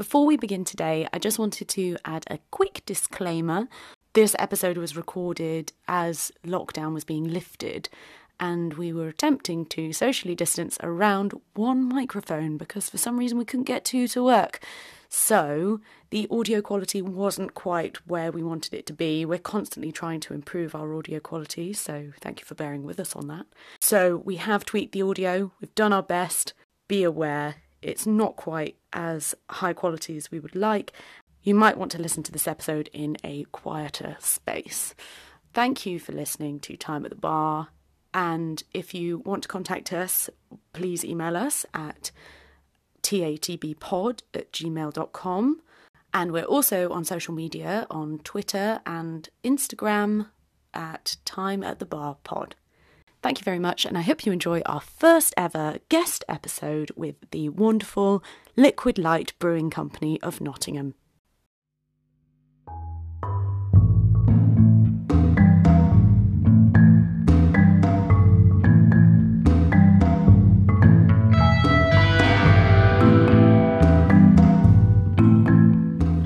Before we begin today, I just wanted to add a quick disclaimer. This episode was recorded as lockdown was being lifted, and we were attempting to socially distance around one microphone because for some reason we couldn't get two to work. So the audio quality wasn't quite where we wanted it to be. We're constantly trying to improve our audio quality, so thank you for bearing with us on that. So we have tweaked the audio, we've done our best. Be aware it's not quite as high quality as we would like. You might want to listen to this episode in a quieter space. Thank you for listening to Time at the Bar. And if you want to contact us, please email us at tatbpod at gmail.com. And we're also on social media on Twitter and Instagram at Time at the Bar Pod. Thank you very much, and I hope you enjoy our first ever guest episode with the wonderful Liquid Light Brewing Company of Nottingham.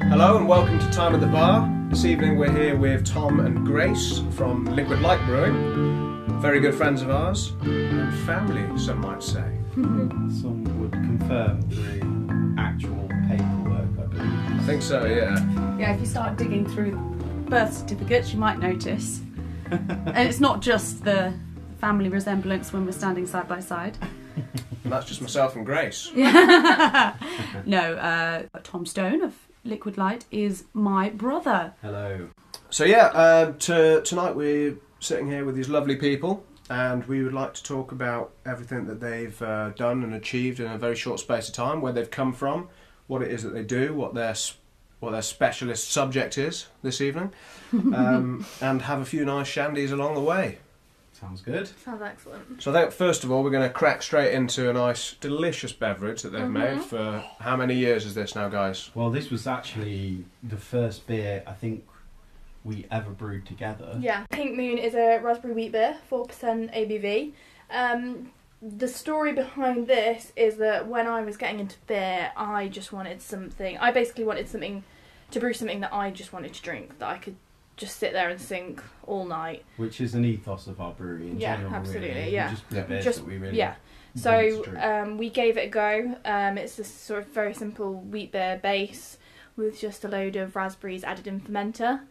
Hello and welcome to Time at the Bar. This evening we're here with Tom and Grace from Liquid Light Brewing. Very good friends of ours and family, some might say. Some would confirm the actual paperwork, I believe. I think so, yeah. Yeah, if you start digging through birth certificates, you might notice. and it's not just the family resemblance when we're standing side by side. And that's just myself and Grace. No, uh, Tom Stone of Liquid Light is my brother. Hello. So yeah, uh, to, tonight we're sitting here with these lovely people and we would like to talk about everything that they've uh, done and achieved in a very short space of time, where they've come from, what it is that they do, what their what their specialist subject is this evening, um, and have a few nice shandies along the way. Sounds good. Sounds excellent. So I think first of all we're going to crack straight into a nice, delicious beverage that they've made for how many years is this now, guys? Well, this was actually the first beer I think we ever brewed together. Yeah, Pink Moon is a raspberry wheat beer, four percent ABV. Um, the story behind this is that when I was getting into beer, I just wanted something. I basically wanted something to brew something that I just wanted to drink that I could just sit there and sink all night. Which is an ethos of our brewery in Yeah, general. absolutely, really. yeah. We just brew Yeah. beers Just- that we really Yeah. So um, we gave it a go. Um, it's this sort of very simple wheat beer base with just a load of raspberries added in fermenter.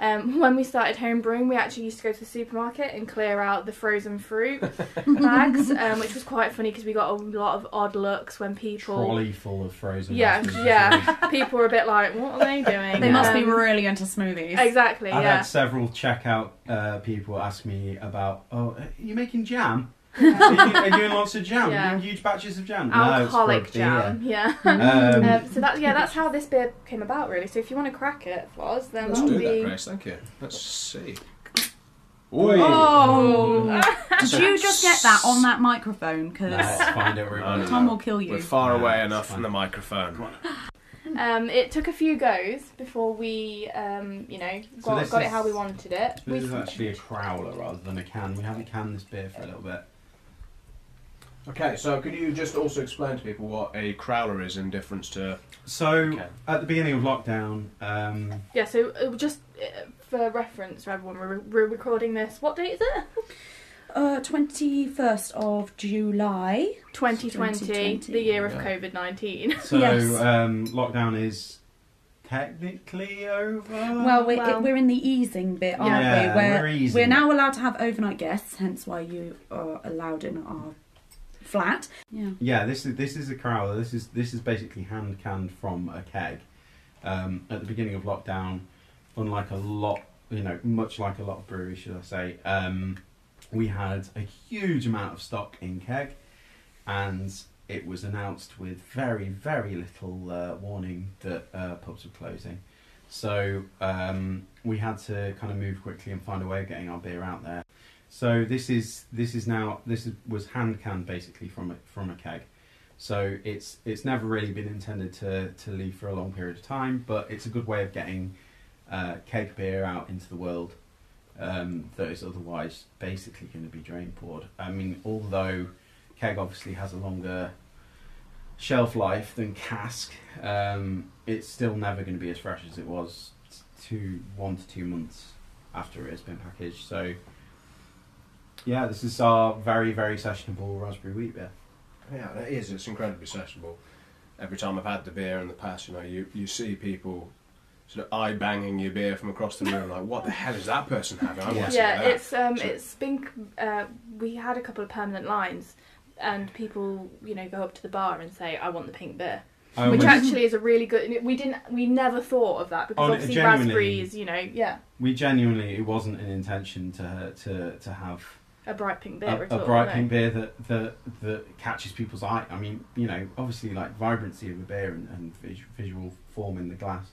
Um, when we started home brewing, we actually used to go to the supermarket and clear out the frozen fruit bags, um, which was quite funny because we got a lot of odd looks when people. trolley full of frozen. Yeah, yeah. people were a bit like, "What are they doing?" They must be Um, really into smoothies. Exactly. I've yeah. had several checkout uh, people ask me about, oh, are you making jam? Are, you, are you doing lots of jam? Yeah. Are you doing huge batches of jam? Alcoholic no, it's beer. jam. Yeah. Um, Um, so that yeah, that's how this beer came about, really. So if you want to crack it, Floz, then Let's that'll do that, be. Grace. Thank you. Let's see. Oh! Did you just get that on that microphone? Because Let's find out where it No, no, was. Tom will kill you. We're far No, away it's enough fine. from the microphone. Um, it took a few goes before we, um, you know, So got, this got it is- how we wanted it. This is We- actually a crowler rather than a can. We haven't canned this beer for a little bit. Okay, so could you just also explain to people what a crowler is in difference to? So Okay. at the beginning of lockdown, um, yeah, so uh, just uh, for reference for everyone, we're, we're recording this. What date is it? Uh, 21st of July. 2020, 2020, the year of yeah. COVID 19. so Yes. um, lockdown is technically over. Well, we're, Well- we're in the easing bit, aren't Yeah, we? Where we're easing. now allowed to have overnight guests, hence why you are allowed in our flat. Yeah. Yeah, this is this is a crowler. This is this is basically hand canned from a keg. Um, at the beginning of lockdown, unlike a lot, you know, much like a lot of breweries, should I say, um, we had a huge amount of stock in keg, and it was announced with very very little uh, warning that uh, pubs were closing. So um, we had to kind of move quickly and find a way of getting our beer out there. So this is this is now this is, was hand canned basically from a, from a keg. So it's it's never really been intended to to leave for a long period of time, but it's a good way of getting uh, keg beer out into the world um, that is otherwise basically going to be drain poured. I mean, although keg obviously has a longer shelf life than cask, um, it's still never going to be as fresh as it was two, one to two months after it has been packaged. So, yeah, this is our very, very sessionable raspberry wheat beer. Yeah, it is. It's incredibly sessionable. Every time I've had the beer in the past, you know, you, you see people sort of eye banging your beer from across the room, like, what the hell is that person having? I want to see yeah, that. it's um, So- it's been. Uh, we had a couple of permanent lines, and people, you know, go up to the bar and say, "I want the pink beer," I which almost- actually is a really good. We didn't. We never thought of that because Oh, obviously genuinely. raspberries, you know, yeah, we genuinely, it wasn't an intention to to to have a bright pink beer a, at a all. bright pink beer that, that that catches people's eye. I mean, you know, obviously, like vibrancy of a beer and, and vis- visual form in the glass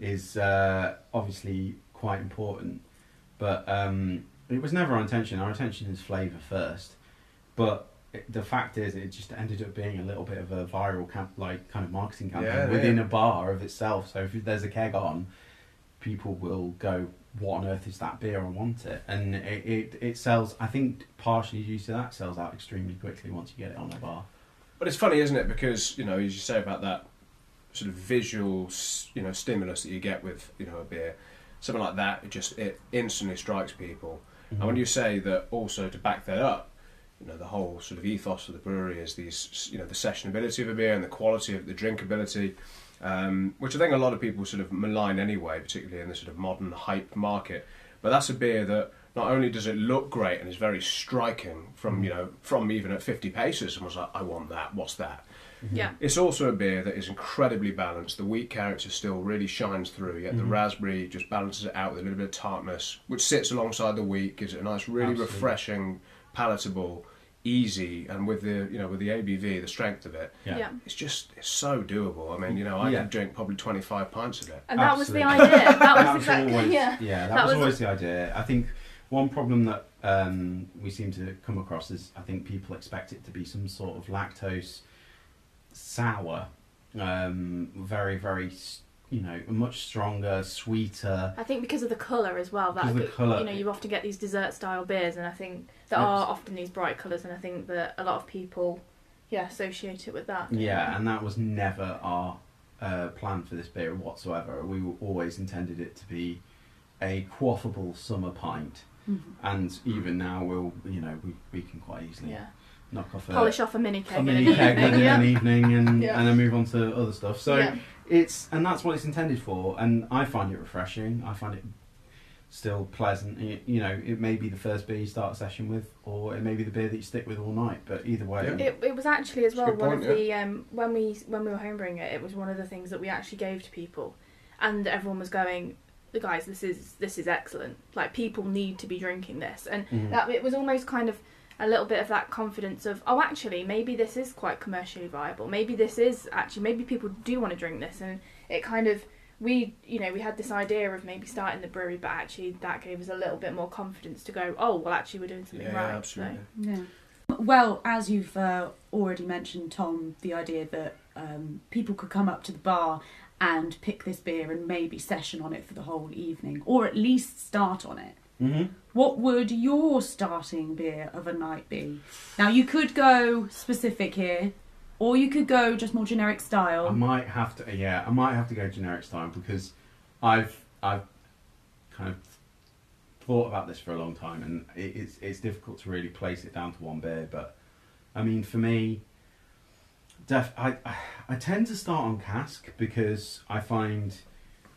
is uh, obviously quite important. But um, it was never our intention. Our intention is flavour first. But it, the fact is, it just ended up being a little bit of a viral camp, like kind of marketing campaign Yeah, within yeah. a bar of itself. So if there's a keg on, people will go, "What on earth is that beer? I want it." And it, it, it sells. I think partially due to that, sells out extremely quickly once you get it on a bar. But it's funny, isn't it? Because you know, as you say about that sort of visual, you know, stimulus that you get with you know a beer, something like that, it just it instantly strikes people. And when mm-hmm. you say that, also to back that up, you know, the whole sort of ethos of the brewery is these, you know, the sessionability of a beer and the quality of the drinkability, um, which I think a lot of people sort of malign anyway, particularly in the sort of modern hype market. But that's a beer that not only does it look great and is very striking from you know from even at 50 paces, someone's like, I want that. What's that? Yeah, It's also a beer that is incredibly balanced. The wheat character still really shines through, yet the Mhm. raspberry just balances it out with a little bit of tartness, which sits alongside the wheat, gives it a nice, really Absolutely. refreshing, palatable, easy, and with the you know with the ABV, the strength of it, yeah. yeah. it's just it's so doable. I mean, you know, I Yeah. could drink probably 25 pints of it. And that was the idea. That was exactly always, yeah. that, That was, was- always the idea. I think one problem that um, we seem to come across is I think people expect it to be some sort of lactose sour, um, very very you know much stronger, sweeter. I think because of the colour as well. That Because of the colour. you know, you often get these dessert style beers, and I think there Yes. are often these bright colours, and I think that a lot of people, yeah, associate it with that. Yeah, and that was never our uh, plan for this beer whatsoever. We always intended it to be a quaffable summer pint, Mm-hmm. and even now we'll you know we, we can quite easily yeah. knock off a, Polish off a mini keg. a in mini an keg evening, within yeah. an evening and, Yeah. and then move on to other stuff. So yeah. it's and that's what it's intended for, and I find it refreshing. I find it still pleasant. Y- You know, it may be the first beer you start a session with, or it may be the beer that you stick with all night. But either way, Yeah. It, it was actually as That's well one point, of the um, when we when we were homebrewing it, it was one of the things that we actually gave to people, and everyone was going, "The guys, this is this is excellent. Like people need to be drinking this," and Mhm. that it was almost kind of a little bit of that confidence of, "Oh, actually, maybe this is quite commercially viable. Maybe this is actually maybe people do want to drink this," and it kind of we you know we had this idea of maybe starting the brewery, but actually that gave us a little bit more confidence to go, "Oh, well, actually we're doing something Yeah, right." So- absolutely. Yeah. Well, as you've uh, already mentioned, Tom, the idea that um, people could come up to the bar and pick this beer and maybe session on it for the whole evening, or at least start on it. Mhm. What would your starting beer of a night be? Now, you could go specific here, or you could go just more generic style. I might have to, yeah, I might have to go generic style because I've I've kind of thought about this for a long time, and it, it's it's difficult to really place it down to one beer. But I mean, for me, def, I I- tend to start on cask because I find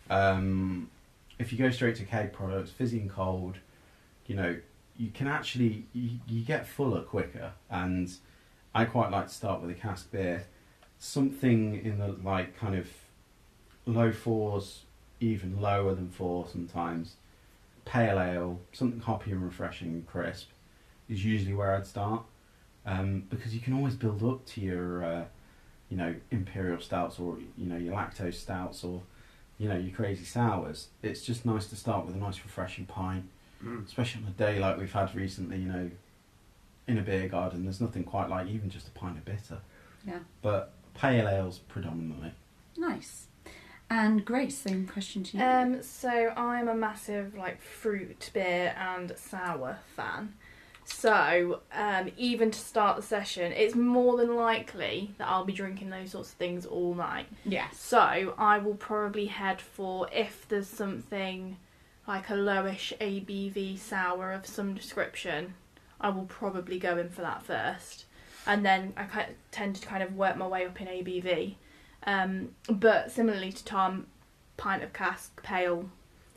um, if you go straight to keg products, fizzy and cold, you know, you can actually you, you get fuller quicker, and I quite like to start with a cask beer something in the like kind of low fours, even lower than four sometimes. Pale ale, something hoppy and refreshing and crisp, is usually where I'd start, um, because you can always build up to your, uh, you know, imperial stouts or you know your lactose stouts or, you know, your crazy sours. It's just nice to start with a nice refreshing pint, Mm. especially on a day like we've had recently. You know, in a beer garden, there's nothing quite like even just a pint of bitter. Yeah. But pale ales predominantly. Nice. And Grace, same question to you. Um, so I'm a massive like fruit beer and sour fan. So, um, even to start the session, it's more than likely that I'll be drinking those sorts of things all night. Yes. So, I will probably head for if there's something like a lowish ABV sour of some description, I will probably go in for that first. And then I tend to kind of work my way up in ABV. Um, but similarly to Tom, pint of cask pale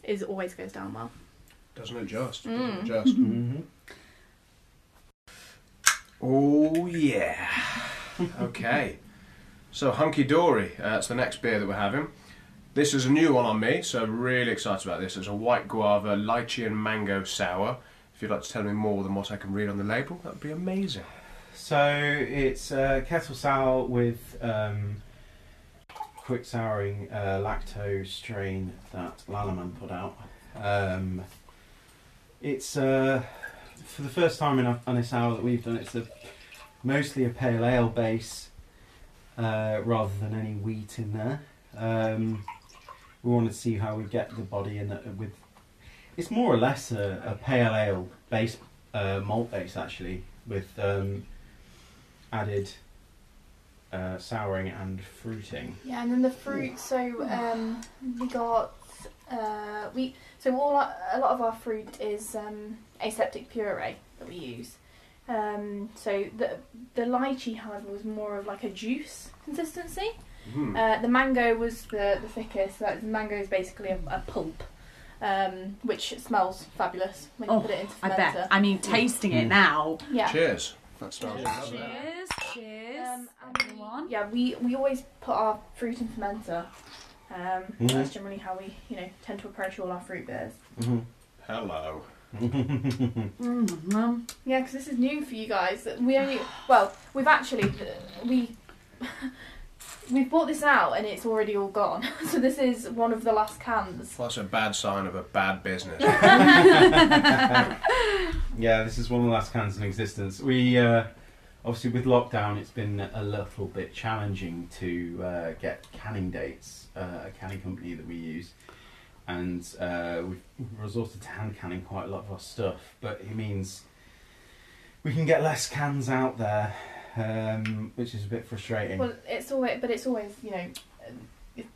is always goes down well. Doesn't adjust. Mm. Doesn't adjust. Mm-hmm. Oh yeah. okay. So hunky dory. Uh, that's the next beer that we're having. This is a new one on me, so I'm really excited about this. It's a white guava, lychee, and mango sour. If you'd like to tell me more than what I can read on the label, that would be amazing. So it's uh, kettle sour with um, quick souring uh, lactose strain that Lallemand put out. Um, it's uh, for the first time in a, on a sour that we've done. It's a, mostly a pale ale base uh, rather than any wheat in there. Um, we want to see how we get the body in it with. It's more or less a, a pale ale base, uh, malt base actually, with um, added uh, souring and fruiting. Yeah, and then the fruit. So um, we got uh, we so all our, a lot of our fruit is um, aseptic puree that we use. Um, so the the lychee, had was more of like a juice consistency. Hmm. Uh, the mango was the the thickest. So the mango is basically a, a pulp, um, which smells fabulous when you Oh, put it into fermenter. I bet. I mean, tasting it Mm. now. Yeah. Cheers. That smells Cheers. lovely. Cheers. Cheers. Um, and everyone. Yeah, we, we always put our fruit in fermenter. Um, Mhm. That's generally how we, you know, tend to approach all our fruit beers. Hello. Mm, Yeah, because this is new for you guys. We only, well, we've actually, we, we've bought this out and it's already all gone. So this is one of the last cans. Well, that's a bad sign of a bad business. yeah, this is one of the last cans in existence. We uh, obviously with lockdown, it's been a little bit challenging to uh, get canning dates. Uh, a canning company that we use, and uh, we've resorted to hand canning quite a lot of our stuff. But it means we can get less cans out there, um, which is a bit frustrating. Well, it's always, but it's always, you know, if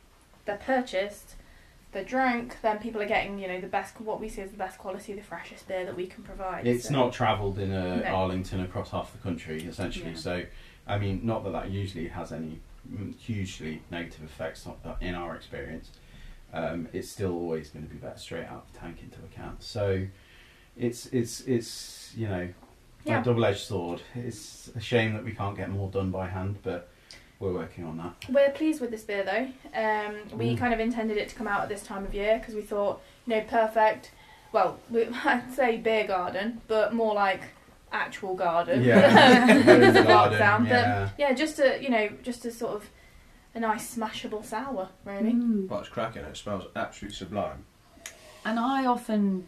they're purchased, they're drunk, then people are getting, you know, the best, what we see as the best quality, the freshest beer that we can provide. It's so- not travelled in a No. Arlington across half the country, essentially. Yeah. So, I mean, not that that usually has any hugely negative effects uh, in our experience. Um, it's still always going to be better straight out of the tank into a can. So, it's it's it's you know Yeah. a double-edged sword. It's a shame that we can't get more done by hand, but we're working on that. We're pleased with this beer though. Um, we Mm. kind of intended it to come out at this time of year because we thought, you know, perfect. Well, we, I'd say beer garden, but more like actual garden. Yeah, garden, lockdown. yeah. But yeah, just a you know, just a sort of a nice smashable sour, really. Mm. Well, it's cracking. It smells absolutely sublime. And I often,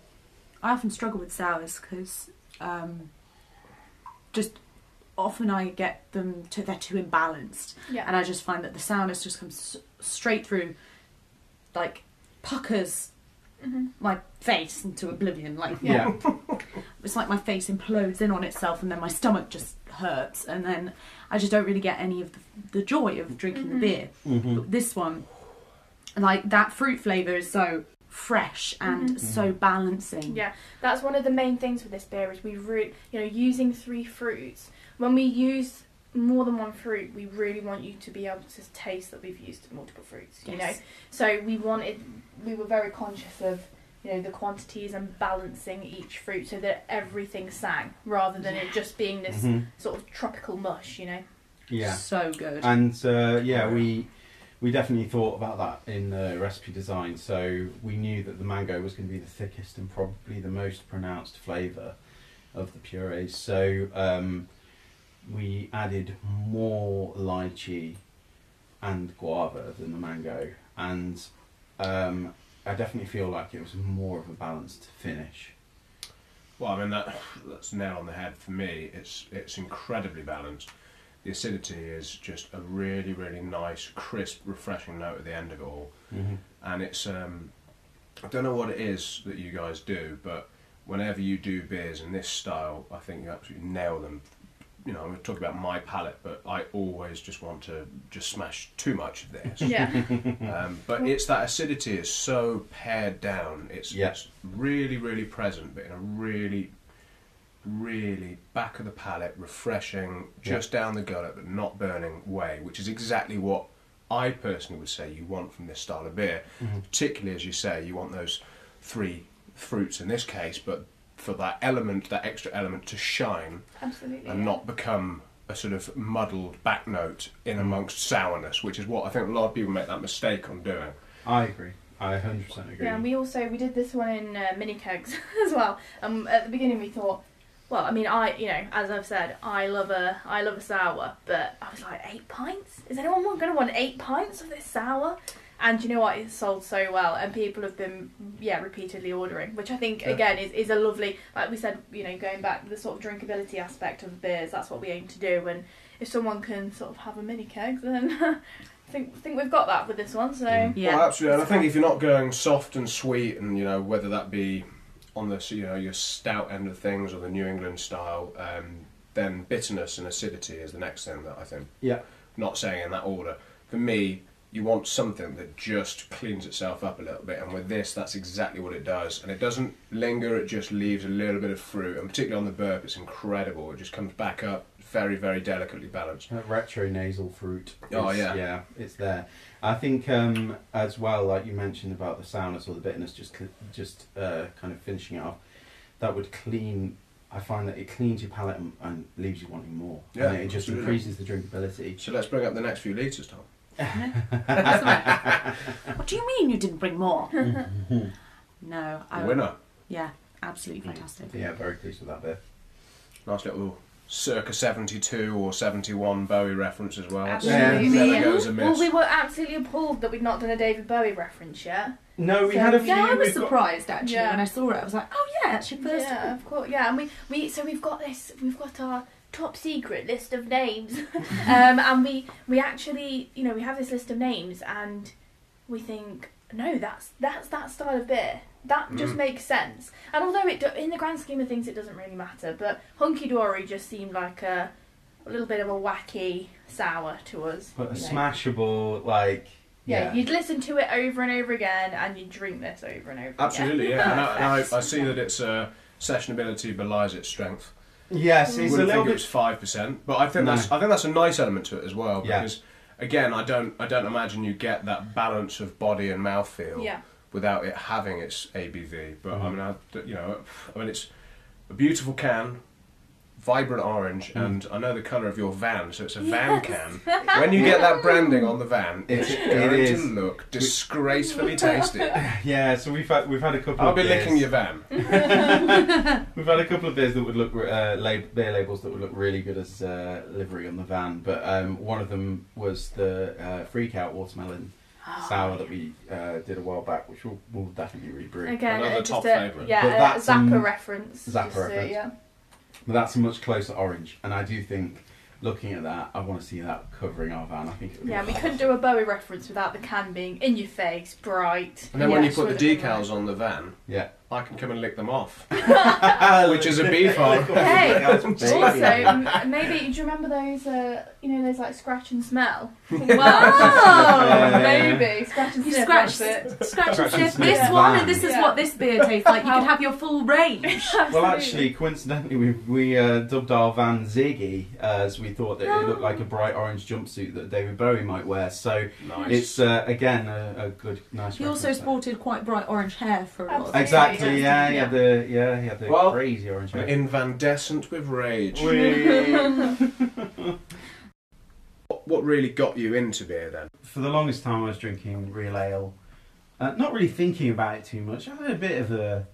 I often struggle with sours because, um, just often I get them to they're too imbalanced, Yeah. and I just find that the sourness just comes straight through, like puckers hmm my face into oblivion. Like Yeah. it's like my face implodes in on itself, and then my stomach just hurts, and then I just don't really get any of the, the joy of drinking Mhm. the beer. Mhm. But this one, like that fruit flavour is so fresh and Mhm. so balancing. Yeah, that's one of the main things with this beer is we really, you know, using three fruits. When we use more than one fruit, we really want you to be able to taste that we've used multiple fruits. You know, so we wanted, we were very conscious of, you know, the quantities and balancing each fruit so that everything sang rather than it just being this Mhm. sort of tropical mush. You know. Yeah. So good. And uh, yeah, we we definitely thought about that in the recipe design. So we knew that the mango was going to be the thickest and probably the most pronounced flavour of the purees. So um, we added more lychee and guava than the mango, and um, I definitely feel like it was more of a balanced finish. Well, I mean that that's nail on the head for me. It's it's incredibly balanced. The acidity is just a really really nice, crisp, refreshing note at the end of it all. Mm-hmm. And it's um, I don't know what it is that you guys do, but whenever you do beers in this style, I think you absolutely nail them. You know, I'm talking about my palate, but I always just want to just smash too much of this. Yeah. Um, but it's that acidity is so pared down. It's, Yeah. it's really, really present, but in a really, really back of the palate, refreshing, just down the gullet, but not burning way, which is exactly what I personally would say you want from this style of beer. Particularly, as you say, you want those three fruits in this case, but for that element, that extra element to shine Absolutely. and yeah. not become a sort of muddled back note in amongst sourness, which is what I think a lot of people make that mistake on doing. I agree. I 100% agree. Yeah, and we also we did this one in uh, mini kegs as well. Um, at the beginning we thought, well, I mean, I you know, as I've said, I love a I love a sour, but I was like, eight pints? Is anyone going to want eight pints of this sour? And you know what? It's sold so well, and people have been yeah repeatedly ordering, which I think Yeah. again is, is a lovely like we said, you know, going back to the sort of drinkability aspect of beers. That's what we aim to do, and if someone can sort of have a mini keg, then I think think we've got that with this one. So Mm. Yeah. Well, absolutely. And I think if you're not going soft and sweet, and you know whether that be on the you know your stout end of things or the New England style, um, then bitterness and acidity is the next thing that I think. Yeah. Not saying in that order. For me, you want something that just cleans itself up a little bit, and with this, that's exactly what it does. And it doesn't linger; it just leaves a little bit of fruit, and particularly on the burp, it's incredible. It just comes back up, very, very delicately balanced. That retro nasal fruit. Oh, yeah. yeah, it's there. I think um, as well, like you mentioned about the sourness or the bitterness, just just uh, kind of finishing it off. That would clean. I find that it cleans your palate and, and leaves you wanting more. Yeah, and it just absolutely. increases the drinkability. So let's bring up the next few litres, Tom. What do you mean you didn't bring more? no, I The winner. Yeah, absolutely fantastic. Yeah, very pleased with that bit. Nice little circa 72 or 71 Bowie reference as well. That's- Absolutely. Never goes amiss. Well, we were absolutely appalled that we'd not done a David Bowie reference yet. No, we So- had a few. Yeah, I was we've got- surprised actually Yeah. when I saw it. I was like, oh yeah, it's your first yeah, one. of course. Yeah, and we, we so we've got this. We've got our top secret list of names, um, and we we actually you know we have this list of names, and we think no, that's that's that style of beer. That just Mm. makes sense. And although it do, in the grand scheme of things it doesn't really matter, but Hunky Dory just seemed like a, a little bit of a wacky sour to us. But a know. smashable, like. Yeah, Yeah. you'd listen to it over and over again, and you'd drink this over and over. Absolutely, again. yeah. And I, and I, I see that its uh, sessionability belies its strength. Yes, You it's a wouldn't little think it bit. was five percent, but I think No. that's I think that's a nice element to it as well Yeah. because again, I don't I don't imagine you get that balance of body and mouthfeel Yeah. without it having its ABV. But I Mhm. mean, I, you know, I mean it's a beautiful can. Vibrant orange, Mm. and I know the colour of your van, so it's a van can. When you get that branding on the van, It- it's going is. to look disgracefully tasty. Yeah, so we've had we've had a couple. I'll of be beers. licking your van. We've had a couple of beers that would look uh, lab- beer labels that would look really good as uh, livery on the van, but um, one of them was the uh, Freak Out watermelon Oh, sour that we uh, did a while back, which we'll, we'll definitely rebrew. Again, Another uh, top a, favourite. Yeah, But a that's, Zappa reference. Zappa just, reference. yeah. But that's a much closer orange, and I do think looking at that, I want to see that covering our van. I think it would Yeah, be we couldn't do a Bowie reference without the can being in your face, bright. And then when you put the decals on the van, Yeah. I can come and lick them off. Which Which is a beef on. Hey, That's Also, maybe do you remember those? Uh, you know, those like scratch and smell. Wow! Yeah. maybe scratch and You sniff. scratch, it. scratch and Scratch and sniff sniff this the one, and this is Yeah. what this beer tastes like. You could have your full range. Well, actually, coincidentally, we we uh, dubbed our van Ziggy as we thought that it looked like a bright orange jumpsuit that David Bowie might wear. So Nice. it's uh, again a, a good, nice. He also sported quite bright orange hair for a while. Exactly. Yeah. Yeah, he had the yeah he had the Well, crazy orange hair. Incandescent with rage. What- What really got you into beer then? For the longest time, I was drinking real ale, uh, not really thinking about it too much. I had a bit of a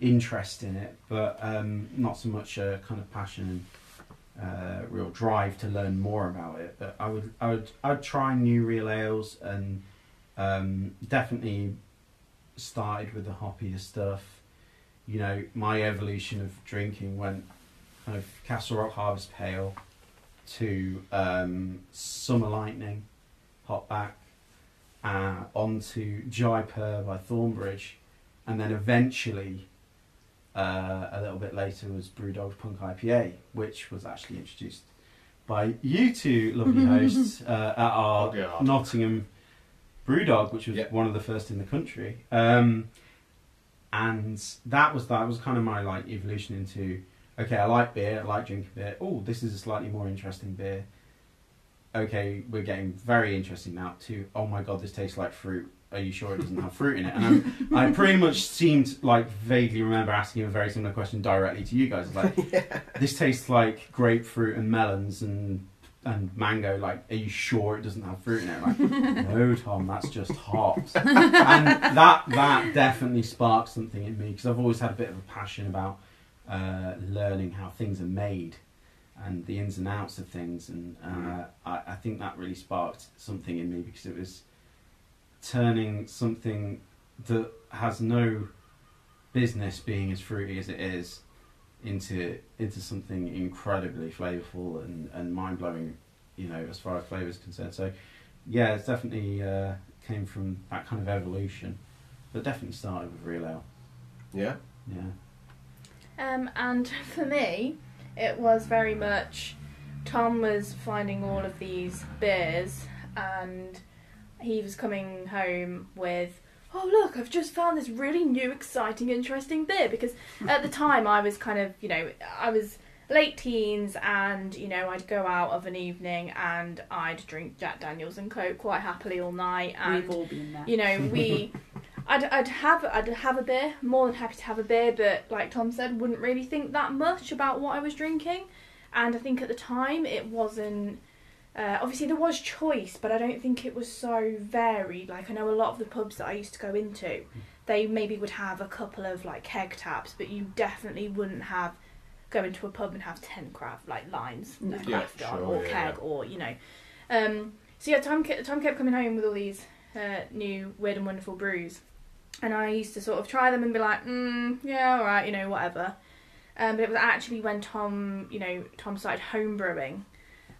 interest in it, but um, not so much a kind of passion and uh, real drive to learn more about it. But I would, I would, I'd try new real ales and um, definitely started with the hoppier stuff. You know, my evolution of drinking went kind of Castle Rock Harvest Pale to um, Summer Lightning, Hop Back, uh, onto Jaipur by Thornbridge, and then eventually uh, a little bit later was Brewdog's Punk IPA, which was actually introduced by you two lovely hosts uh, at our Nottingham Brewdog, which was Yep. one of the first in the country. Um, and that was that was kind of my like evolution into okay, I like beer, I like drinking beer. Oh, this is a slightly more interesting beer. Okay, we're getting very interesting now. To oh my god, this tastes like fruit. Are you sure it doesn't have fruit in it? And I'm, I pretty much seemed like vaguely remember asking a very similar question directly to you guys. Like, this tastes like grapefruit and melons and and mango. Like, are you sure it doesn't have fruit in it? Like, no, Tom, that's just hops. and that that definitely sparked something in me because I've always had a bit of a passion about uh, learning how things are made and the ins and outs of things, and uh, I, I think that really sparked something in me because it was turning something that has no business being as fruity as it is into into something incredibly flavorful and, and mind blowing, you know, as far as flavour is concerned. So, yeah, it's definitely uh, came from that kind of evolution, but definitely started with real ale. Yeah. Yeah. Um, and for me, it was very much Tom was finding all of these beers, and he was coming home with, "Oh look, I've just found this really new, exciting, interesting beer." Because hmm. at the time, I was kind of, you know, I was late teens, and you know, I'd go out of an evening and I'd drink Jack Daniels and Coke quite happily all night, and We've all been there. you know we I'd, I'd have I'd have a beer more than happy to have a beer but like Tom said wouldn't really think that much about what I was drinking and I think at the time it wasn't uh, obviously there was choice but I don't think it was so varied like I know a lot of the pubs that I used to go into they maybe would have a couple of like keg taps but you definitely wouldn't have go into a pub and have 10 craft like lines No. of Yeah, craft sure, or yeah, keg yeah. or you know um, so yeah Tom, ke- Tom kept coming home with all these uh, new weird and wonderful brews and I used to sort of try them and be like, mm, yeah, all right, you know, whatever. Um, but it was actually when Tom, you know, Tom started home brewing,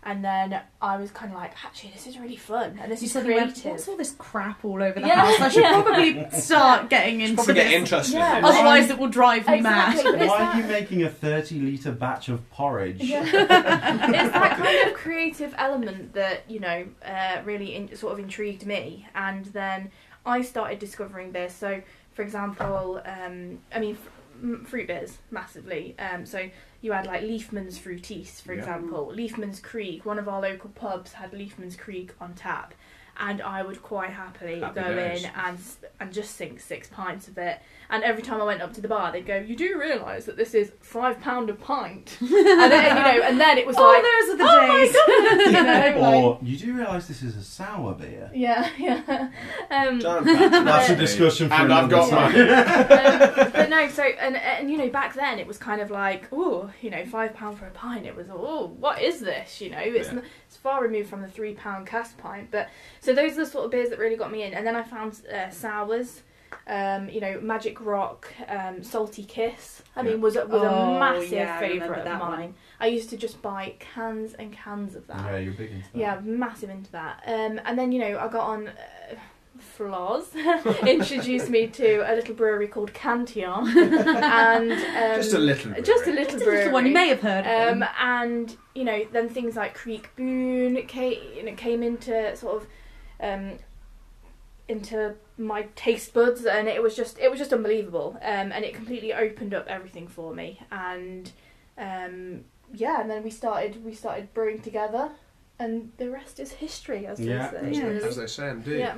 and then I was kind of like, actually, this is really fun and this You is suddenly went, creative. what's all this crap all over the Yeah, house? I should yeah. probably start getting into Probably get this. interested Yeah. in. Otherwise, it will drive me Exactly. mad. Why that- are you making a 30 litre batch of porridge? Yeah. it's that kind of creative element that you know uh, really in, sort of intrigued me, and then I started discovering this. So, for example, um, I mean, f- m- fruit beers massively. Um, so you had like Liefmans Fruitesse, for Yeah. example, Liefmans Kriek. One of our local pubs had Liefmans Kriek on tap. And I would quite happily Happy go days. in and and just sink six pints of it. And every time I went up to the bar, they'd go, "You do realise that this is five pound a pint?" and then, you know, and then it was Oh, like, those are the oh my days. god, you know, like, Or you do realise this is a sour beer? yeah, yeah. Um, That's a discussion for And I've another got time. mine. um, but no, so and and you know back then it was kind of like oh you know five pound for a pint. It was oh what is this? You know it's Yeah. n it's far removed from the three pound cask pint. But so those are the sort of beers that really got me in. And then I found uh, sours. Um, you know, Magic Rock, um, Salty Kiss. I mean, was a- was Oh, a massive yeah, I remember favourite of that one. mine. I used to just buy cans and cans of that. Yeah, you're big into that. Yeah, massive into that. Um, and then you know I got on. Uh, Floz introduced me to a little brewery called Cantillon, and um, Just a little. just a little Just a brewery. little one. You may have heard of um, and you know then things like Kriek Boon came, you know, came into sort of um, into my taste buds, and it was just it was just unbelievable, um, and it completely opened up everything for me, and um, yeah, and then we started we started brewing together, and the rest is history, as Yeah. they say. Yeah. As they say, indeed. Yeah.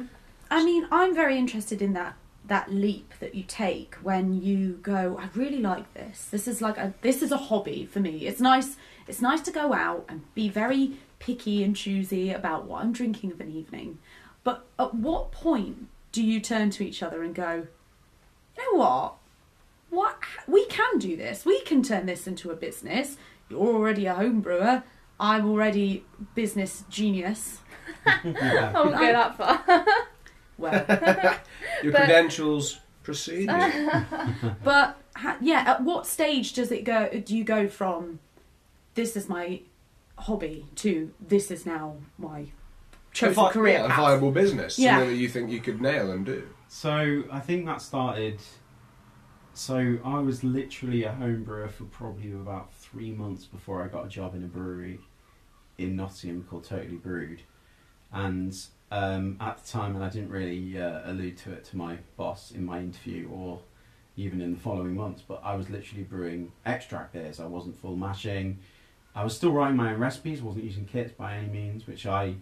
I mean, I'm very interested in that that leap that you take when you go. I really like this. This is like a this is a hobby for me. It's nice. It's nice to go out and be very picky and choosy about what I'm drinking of an evening. But at what point do you turn to each other and go, you know what? What we can do this. We can turn this into a business. You're already a home brewer. I'm already business genius. Yeah. I won't go that far. Well, Your But- credentials proceed. But yeah, at what stage does it go? Do you go from this is my hobby to this is now my a, chosen vi- career yeah, a viable business. Yeah. Something that you think you could nail and do. So I think that started so I was literally a home brewer for probably about three months before I got a job in a brewery in Nottingham called Totally Brewed, and um, at the time, and I didn't really uh, allude to it to my boss in my interview or even in the following months, but I was literally brewing extract beers. I wasn't full mashing. I was still writing my own recipes. wasn't using kits by any means, which I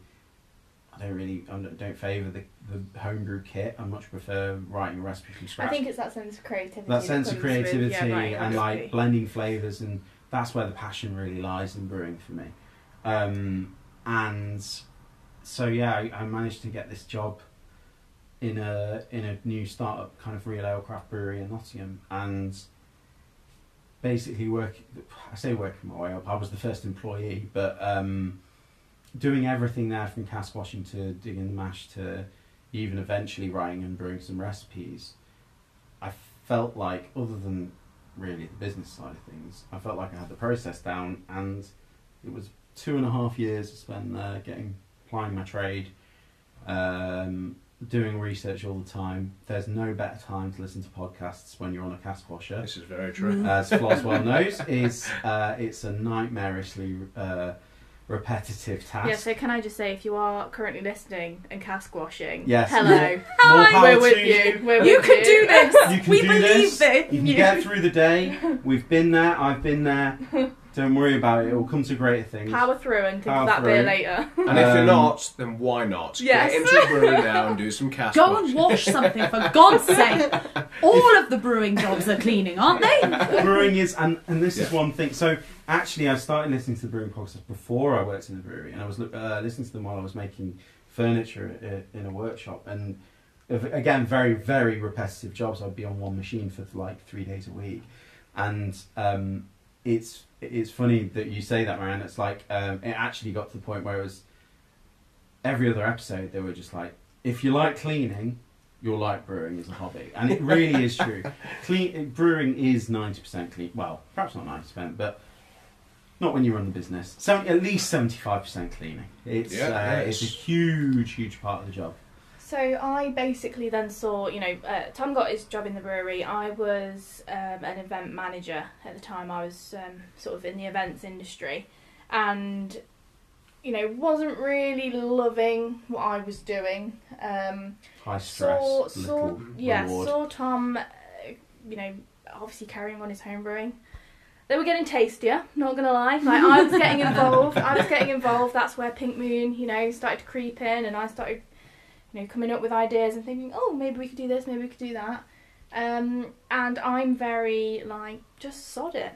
I don't really I don't- don't favour the the homebrew kit. I much prefer writing a recipe from scratch. I think it's that sense of creativity. that sense of comes with, creativity yeah, and like blending flavors and that's where the passion really lies in brewing for me um, and so yeah I, I managed to get this job in a in a new startup kind of real ale craft brewery in Nottingham and basically work I say working my way up I was the first employee but um, doing everything there from cask washing to digging the mash to even eventually writing and brewing some recipes I felt like, other than really the business side of things, I felt like I had the process down, and it was two and a half years I spent there getting applying my trade, um, doing research all the time. There's no better time to listen to podcasts when you're on a cask washer. This is very true. As Floss well knows, is uh, it's a nightmarishly uh, repetitive task. Yeah, so can I just say, if you are currently listening and cask washing, Yes. hello, More Hi, we're with to you. We're You with can do this. You can we do believe this. this. You can get through the day. We've been there. I've been there. Don't worry about it. It will come to greater things. Power through and think Power of that beer later. And if you're Um, not, then why not? Yes. Get into a brewery now and do some cask Go washing. and wash something for God's sake. All of the brewing jobs are cleaning, aren't they? brewing is, and, and this is Yeah. one thing. So actually, I started listening to the brewing podcast before I worked in the brewery, and I was uh, listening to them while I was making furniture i- in a workshop. And if- again, very very repetitive jobs. I'd be on one machine for like three days a week, and um, it's it's funny that you say that, Marianne. It's like um, it actually got to the point where it was every other episode they were just like, if you like cleaning. You'll like brewing as a hobby, and it really is true. Clean brewing is ninety percent clean. Well, perhaps not ninety percent, but not when you run the business. So at least seventy-five percent cleaning. It's Yeah, uh, yeah, it's a huge, huge part of the job. So I basically then saw, you know, uh, Tom got his job in the brewery. I was um, an event manager at the time. I was um, sort of in the events industry, and you know, wasn't really loving what I was doing. Um, High stress, saw, saw, yeah, reward. saw Tom, uh, you know, obviously carrying on his home brewing. They were getting tastier, not gonna lie. Like I was getting involved. I was getting involved. That's where Pink Moon, you know, started to creep in, and I started, you know, coming up with ideas and thinking, oh, maybe we could do this, maybe we could do that. Um, and I'm very like, just sod it.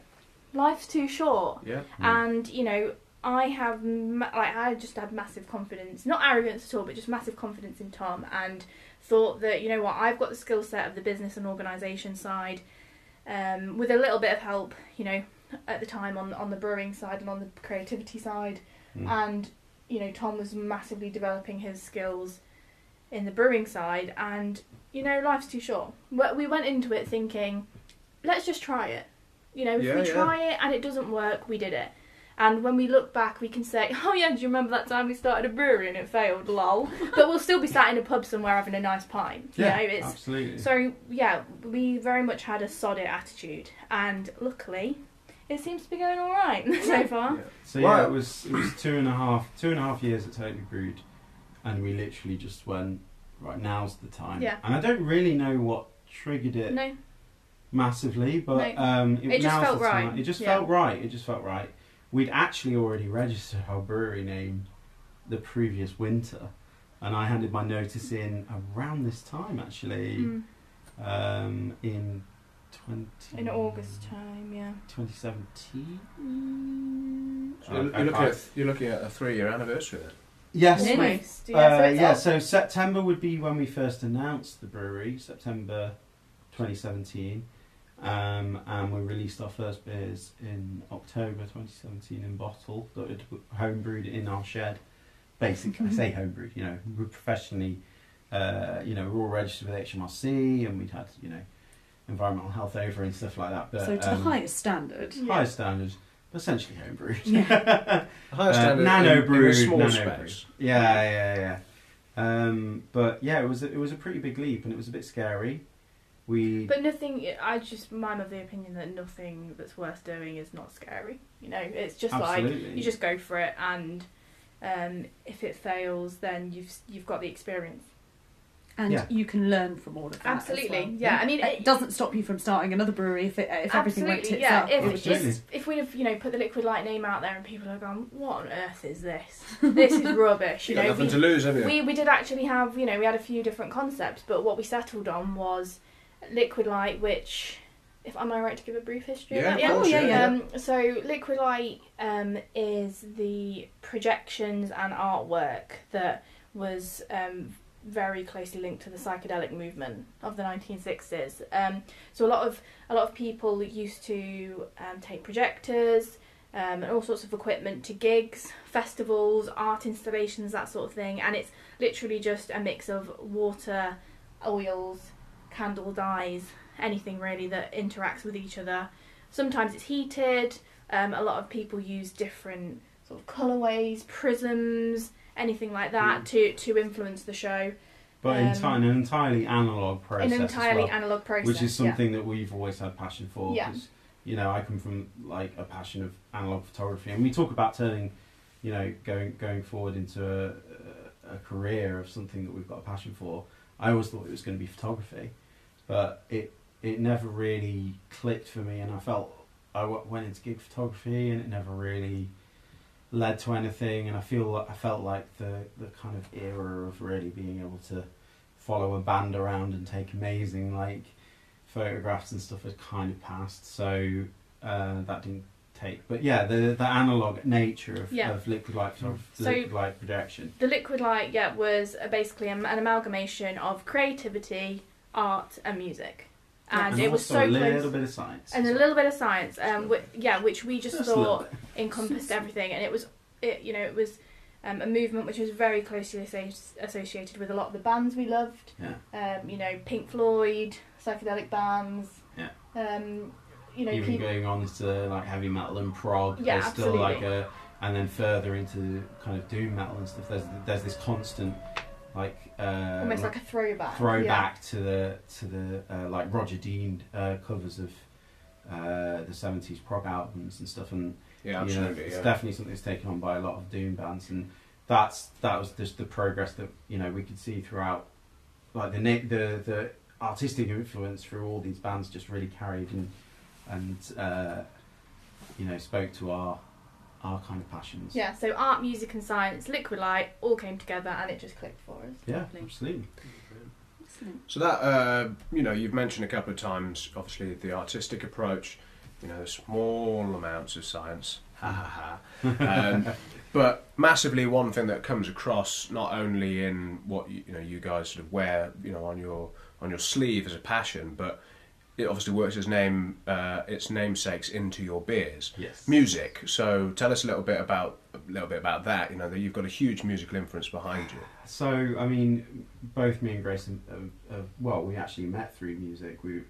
Life's too short Yeah. and you know I have like I just had massive confidence, not arrogance at all, but just massive confidence in Tom, and thought that you know what I've got the skill set of the business and organisation side, um, with a little bit of help, you know, at the time on on the brewing side and on the creativity side, Mm. and you know Tom was massively developing his skills in the brewing side, and you know life's too short. We went into it thinking, let's just try it. You know, if Yeah, we yeah. try it and it doesn't work, we did it. And when we look back, we can say, "Oh yeah, do you remember that time we started a brewery and it failed? Lol." but we'll still be sat in a pub somewhere having a nice pint. You yeah, know, it's absolutely. so yeah. We very much had a sod it attitude, and luckily, it seems to be going all right so far. Yeah. So yeah, it was it was two and a half two and a half years at Totally Brewed, and we literally just went right now's the time. Yeah. And I don't really know what triggered it No, massively, but No. um, It just now's felt the right. time. It just Yeah. felt right. It just felt right. We'd actually already registered our brewery name the previous winter, and I handed my notice in around this time actually Mm. um, in twenty in August time, yeah. 2017. So you're, you're, looking at, you're looking at a three-year anniversary then. Yes, Really? we- Almost, yeah. so uh, it's yeah, up. so September would be when we first announced the brewery, September 2017. Um, and we released our first beers in October 2017 in bottle that had home brewed in our shed. Basically, I say home brewed, you know, we're professionally, uh, you know, we're all registered with HMRC and we'd had, you know, environmental health over and stuff like that. But, so to um, the highest standard. Yeah. highest standards, but essentially home brewed. The highest Uh, nano in, in brewed, small nano space. Yeah, yeah, yeah. Um, but yeah, it was a, it was a pretty big leap, and it was a bit scary. we But nothing. I just I'm of the opinion that nothing that's worth doing is not scary. You know, it's just like you just go for it, and um, if it fails, then you've you've got the experience. And Yeah. you can learn from all of that. Absolutely, well. yeah, I mean, it, it- doesn't stop you from starting another brewery if it, if everything went Absolutely, tits yeah. up. If, It would Absolutely. just if, if we'd have you know put the Liquid Light name out there and people are going, what on earth is this? This is rubbish. You You know, nothing we, to lose, have you? we we did actually have you know we had a few different concepts, but what we settled on was Liquid Light, which. If am I right to give a brief history? Yeah, of of that? course, yeah, yeah. Um, so Liquid Light um, is the projections and artwork that was um, very closely linked to the psychedelic movement of the 1960s. Um, so a lot of a lot of people used to um, take projectors um, and all sorts of equipment to gigs, festivals, art installations, that sort of thing. And it's literally just a mix of water, oils, candle dyes, anything really that interacts with each other. Sometimes it's heated. Um, a lot of people use different sort of colorways, prisms, anything like that Mm. to to influence the show but um, enti- an entirely analog process an entirely well, analog process. which is yeah. something that we've always had passion for. Yeah. you know, I come from like a passion of analog photography, and we talk about turning, you know, going going forward into a, a, a career of something that we've got a passion for. I always thought it was going to be photography, but it it never really clicked for me, and I felt I w- went into gig photography, and it never really led to anything. And I feel I felt like the the kind of era of really being able to follow a band around and take amazing like photographs and stuff had kind of passed. So uh, that didn't take. But yeah, the the analog nature of, Yeah. of liquid light photography, So- liquid light projection. The liquid light, yeah, was uh, basically an, an amalgamation of creativity, art, and music, and, it was so a little close. bit of science. and a little bit of science, um, yeah, which we just, Just thought encompassed everything, and it was, it, you know, it was um, a movement which was very closely associated with a lot of the bands we loved. Yeah. Um, you know, Pink Floyd, psychedelic bands. Yeah. Um, you know, Even people. going on to like heavy metal and prog, Yeah, there's still like a, and then further into kind of doom metal and stuff. There's there's this constant like uh, Almost like a throwback. throwback to the to the uh, like Roger Dean uh, covers of uh, the seventies prog albums and stuff, and yeah, you know, absolutely. it's yeah. definitely something that's taken on by a lot of doom bands, and that's that was just the progress that you know we could see throughout, like the the the artistic influence through all these bands just really carried and and uh, you know spoke to our our kind of passions. Yeah, so art, music, and science, liquid light, all came together, and it just clicked for us. yeah, Lovely. absolutely. Excellent. So that uh, you know, you've mentioned a couple of times, obviously the artistic approach. You know, small amounts of science, ha ha ha. Um, but massively, one thing that comes across not only in what you, you know you guys sort of wear, you know, on your on your sleeve as a passion, but it obviously works as name uh, its namesakes into your beers. Yes. Music. So tell us a little bit about a little bit about that. You know, that you've got a huge musical influence behind you. So I mean, both me and Grace, have, have, well, we actually met through music. We.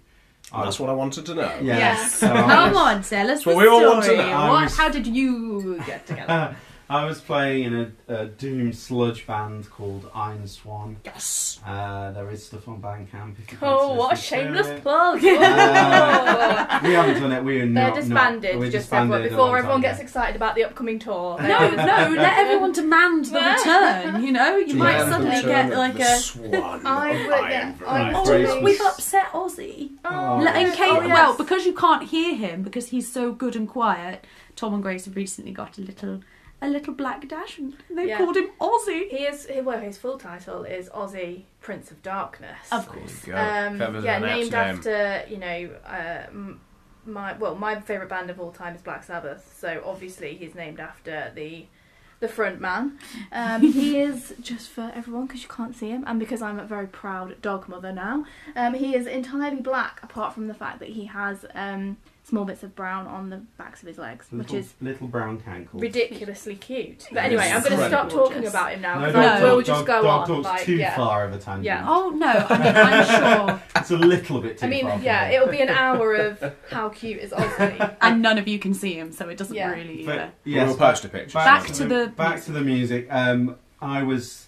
I That's what I wanted to know. Yeah. Yes. So Come was- on, tell us That's what the we all want to story. know. What? was- How did you get together? I was playing in a, a doom sludge band called Iron Swan. Yes. Uh, there is stuff on Bandcamp. If you Oh, what a shameless it. plug! Uh, we haven't done it. We're They're not. disbanded, not, we're just disbanded everyone, before everyone time gets ago. excited about the upcoming tour. no, no, let everyone demand the return. You know, you might suddenly get like a. swan I would- Iron yeah, I Oh, Grace no, was- we've upset Ozzy. Oh, Oh, in case, Oh, yes. well, because you can't hear him because he's so good and quiet. Tom and Grace have recently got a little, a little black dash, and they Yeah. called him Ozzy. He is, he- well, his full title is Ozzy, Prince of Darkness. Of course. Um, yeah, named apt name. after you know uh, my well my favourite band of all time is Black Sabbath, so obviously he's named after the the front man. Um, he is just for everyone because you can't see him, and because I'm a very proud dog mother now. Um, he is entirely black, apart from the fact that he has um, small bits of brown on the backs of his legs, which Little, is little brown cankles. ridiculously cute. But anyway, I'm going to stop incredible. talking about him now No, because don't I No. will talk- just go don't on. talk like, too yeah. far of a tangent. Yeah. Oh no, I mean I'm sure, It's a little bit too I mean, far. from yeah, there. it'll be an hour of how cute is Ozzy. and none of you can see him, so it doesn't Yeah. really. But, yes, we'll post a picture. Back, Back to to the, the back music. to the music. Um, I was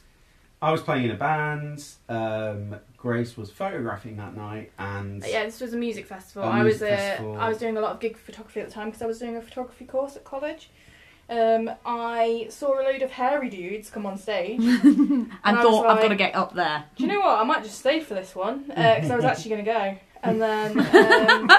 I was playing in a band. Um, Grace was photographing that night, and yeah, this was a music festival. A I was music uh, festival. I was doing a lot of gig photography at the time because I was doing a photography course at college. Um, I saw a load of hairy dudes come on stage. and I was thought I've got to get up there. Do you know what? I might just stay for this one because I was actually going to go. And then um,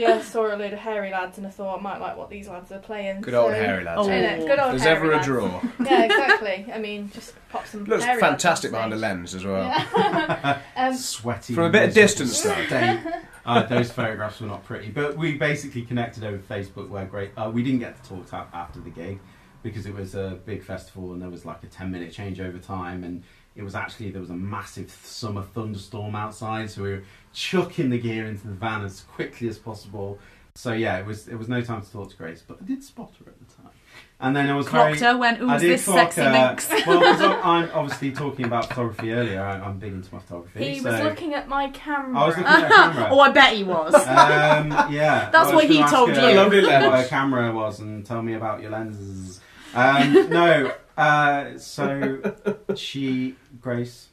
yeah, I saw a load of hairy lads and I thought I might like what these lads are playing. Good so- old hairy lads. Oh. Innit? Good old There's hairy ever a lads. draw. Yeah, exactly. I mean, just pop some. Looks hairy lads fantastic on behind a stage. lens as well. Yeah. um, sweaty From a bit of distance, though. state. Uh, those photographs were not pretty, but we basically connected over Facebook. Where great, uh, we didn't get to talk to after the gig because it was a big festival and there was like a ten minute changeover time, and it was actually there was a massive summer thunderstorm outside, so we were chucking the gear into the van as quickly as possible. So yeah, it was it was no time to talk to Grace, but I did spot her at the time, and then I was very. Clocked her, went, ooh, I did this clock, sexy uh, minx? well, 'cause I'm, I'm obviously talking about photography earlier. I, I'm big into my photography. he so was looking at my camera. I was looking at camera. oh, I bet he was. Um, yeah, That's I what he told her you. Lovely lens. What a camera was, and tell me about your lenses. Um, no, uh, so she, Grace,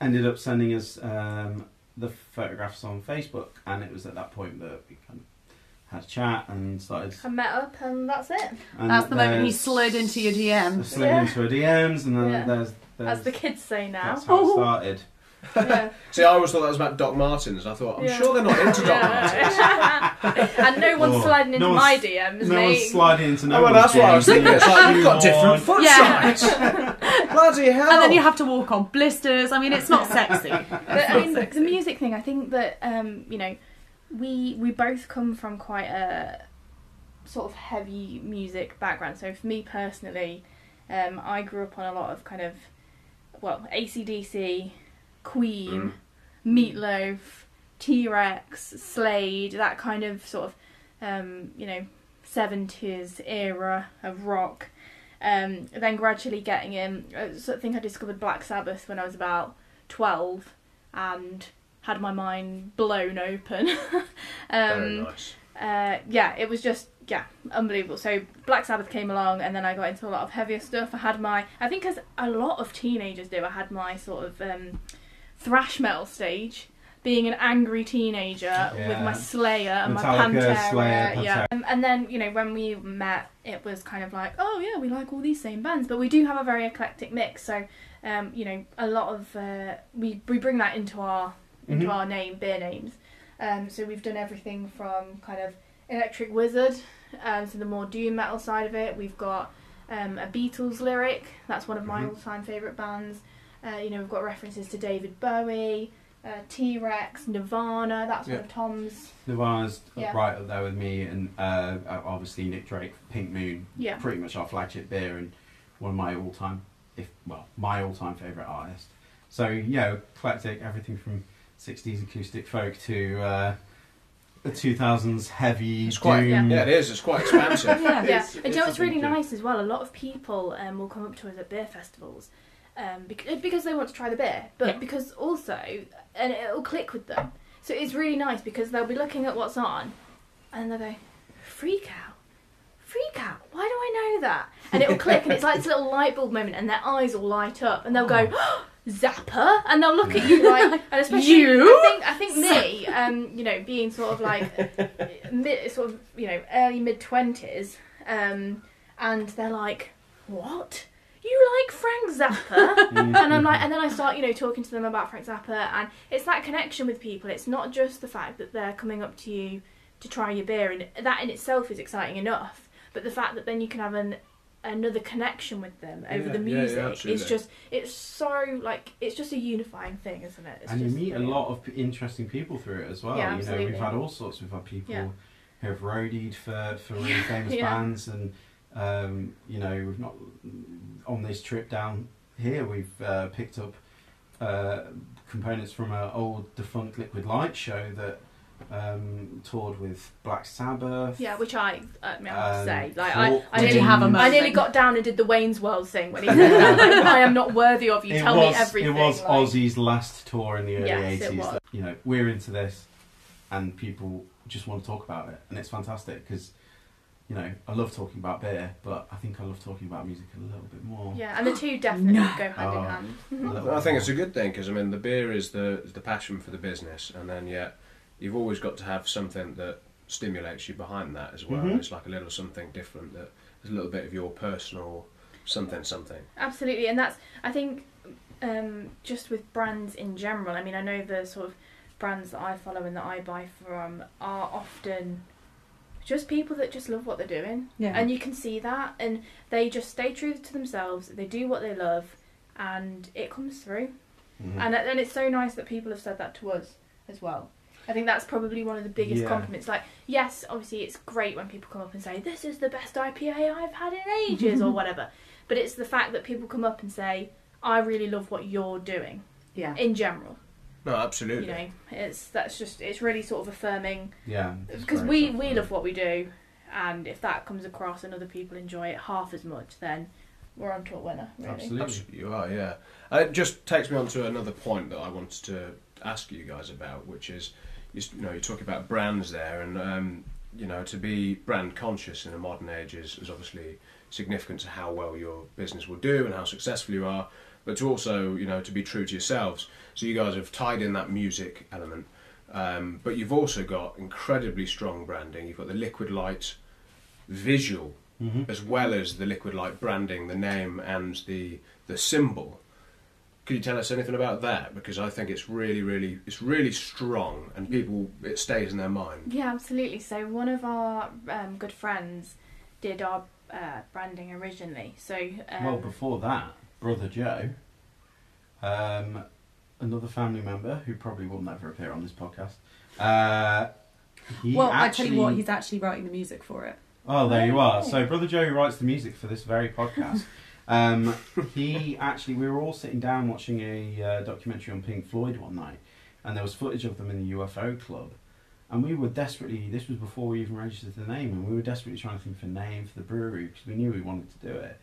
ended up sending us um, the photographs on Facebook, and it was at that point that we kind of had a chat and started. I met up and that's it. And That's the moment he slid into your DM. Slid Yeah. into her DMs, and then Yeah. there's, there's As the kids say now. that's how it started. yeah. See, I always thought that was about Doc Martens. I thought, I'm Yeah. sure they're not into Doc Martens. And no one's Oh, sliding into no my DMs, No mate. one's sliding into no oh, well, one's that's what I was DMs. thinking. It's like, you've got different Foot. foot Yeah. size. Bloody hell. And then you have to walk on blisters. I mean, it's not sexy. But, I mean, the music thing. I think that um, you know, we we both come from quite a sort of heavy music background. So for me personally, um, I grew up on a lot of kind of well ACDC, Queen, Meatloaf, T Rex, Slade, that kind of sort of um, you know seventies era of rock. Um, then gradually getting in. I think I discovered Black Sabbath when I was about twelve, and had my mind blown open. Very um, nice. uh, yeah, it was just yeah, unbelievable. So Black Sabbath came along, and then I got into a lot of heavier stuff. I had my, I think as a lot of teenagers do, I had my sort of um, thrash metal stage. Being an angry teenager with my Slayer and Metallica, my Pantera, Slayer, yeah. Um, and then you know when we met, it was kind of like, oh yeah, we like all these same bands, but we do have a very eclectic mix. So um, you know, a lot of uh, we we bring that into our into Mhm. our name, beer names. Um, so we've done everything from kind of Electric Wizard um, to the more doom metal side of it. We've got um, a Beatles lyric. That's one of my Mhm. all-time favourite bands. Uh, you know, we've got references to David Bowie, uh, T Rex, Nirvana. That's Yeah. one of Tom's. Nirvana's Yeah. right up there with me, and uh, obviously Nick Drake, Pink Moon, Yeah. pretty much our flagship beer, and one of my all-time, if well, my all-time favorite artist. So yeah, eclectic, everything from '60s acoustic folk to uh, the 2000s heavy It's quite, doom. yeah, it is. It's quite expansive. Yeah. yeah, It's- and it's you know a what's really nice as well? A lot of people um, will come up to us at beer festivals um, because, because they want to try the beer, but Yeah. because also, and it'll click with them. So it's really nice because they'll be looking at what's on, and they'll go, "Freak out, freak out! Why do I know that?" And it'll click, and it's like this little light bulb moment, and their eyes will light up, and they'll go. Zappa, and they'll look at you like, and especially You? I think I think me, um, you know, being sort of like mid, sort of you know early mid twenties, um, and they're like, "What? You like Frank Zappa?" Mm. and I'm like, and then I start you know talking to them about Frank Zappa, and it's that connection with people. It's not just the fact that they're coming up to you to try your beer, and that in itself is exciting enough. But the fact that then you can have an another connection with them over Yeah, the yeah, yeah, music absolutely. it's just it's so like it's just a unifying thing isn't it it's and you just meet a lot of p- interesting people through it as well. Yeah, you know, absolutely. we've had all sorts. We've had people Yeah. who have roadied for, for really famous yeah. bands, and um, you know, we've not on this trip down here. We've uh, picked up uh, components from an old defunct Liquid Light show that um, toured with Black Sabbath. Yeah, which I, I, mean, I have to Um, say, like I, Hawk I Did nearly, have a I moment? nearly got down and did the Wayne's World thing when he said, "I am not worthy of you. It Tell was, me everything." It was like- Ozzy's last tour in the early Yes, it 80s. was. That, you know, we're into this, and people just want to talk about it, and it's fantastic because you know, I love talking about beer, but I think I love talking about music a little bit more. Yeah, and the two definitely No. go hand in Oh. hand. A little I think bit it's a good thing because I mean the beer is the is the passion for the business, and then yet you've always got to have something that stimulates you behind that as well. Mhm. It's like a little something different that is a little bit of your personal something something. Absolutely, and that's I think um, just with brands in general. I mean, I know the sort of brands that I follow and that I buy from are often just people that just love what they're doing, Yeah. and you can see that, and they just stay true to themselves. They do what they love, and it comes through. Mhm. And and it's so nice that people have said that to us as well. I think that's probably one of the biggest Yeah. compliments. Like, yes, obviously it's great when people come up and say, "This is the best IPA I've had in ages" or whatever. But it's the fact that people come up and say, "I really love what you're doing." yeah. In general, No, absolutely. you know, it's that's just it's really sort of affirming yeah, because we tough, we yeah. love what we do, and if that comes across and other people enjoy it half as much, then we're on to a winner. Really. Absolutely. Absolutely, you are. Yeah, and it just takes me on to another point that I wanted to ask you guys about, which is, you, s- you know, you talk about brands there, and um, you know, to be brand conscious in a modern age is, is obviously significant to how well your business will do and how successful you are, but to also, you know, to be true to yourselves. So you guys have tied in that music element, um, but you've also got incredibly strong branding. You've got the Liquid Light visual Mhm. as well as the liquid light branding, the name and the the symbol. Could you tell us anything about that? Because I think it's really, really, it's really strong, and people it stays in their mind. Yeah, absolutely. So one of our um, good friends did our uh, branding originally. So um, well, before that, brother Joe, um, another family member who probably will never appear on this podcast. Uh, he well, actually, I tell you what, he's actually writing the music for it. Oh, there you are. So, brother Joe, who writes the music for this very podcast, um, he actually, we were all sitting down watching a uh, documentary on Pink Floyd one night, and there was footage of them in the UFO Club, and we were desperately. This was before we even registered the name, and we were desperately trying to think of a name for the brewery because we knew we wanted to do it,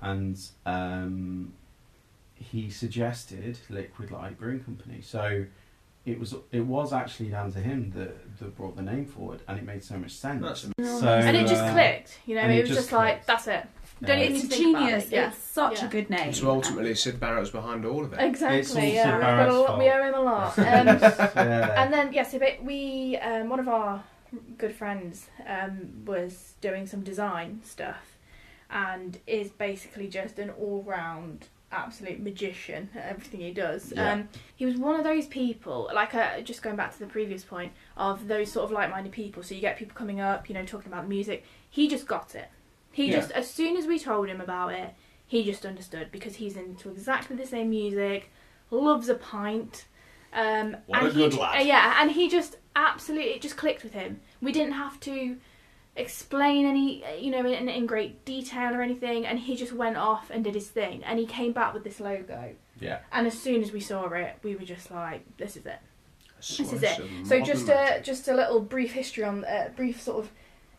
and um, he suggested Liquid Light Brewing Company. So. It was it was actually down to him that, that brought the name forward, and it made so much sense. That's So, and it just uh, clicked. You know, it it was just just, like that's it. Yeah. Don't even It's think genius. it. Yeah. It's such Yeah. a good name. So ultimately, Syd Barrett's behind all of it. Exactly. Syd Yeah, we've got a Barrett's lot, we owe him a lot. Um, yeah. and then yes, yeah, so we um, one of our good friends um, was doing some design stuff, and is basically just an all round absolute magician at everything he does. Yeah. Um, he was one of those people, like uh, just going back to the previous point of those sort of like minded people. So you get people coming up, you know, talking about music. He just got it. He Yeah. just as soon as we told him about it, he just understood because he's into exactly the same music, loves a pint. Um, What and a he good lad. Yeah, and he just absolutely it just clicked with him. We didn't have to explain any, you know, in, in great detail or anything, and he just went off and did his thing, and he came back with this logo. yeah. And as soon as we saw it, we were just like, "This is it. This is it." So just a magic. just a little brief history on, uh, brief sort of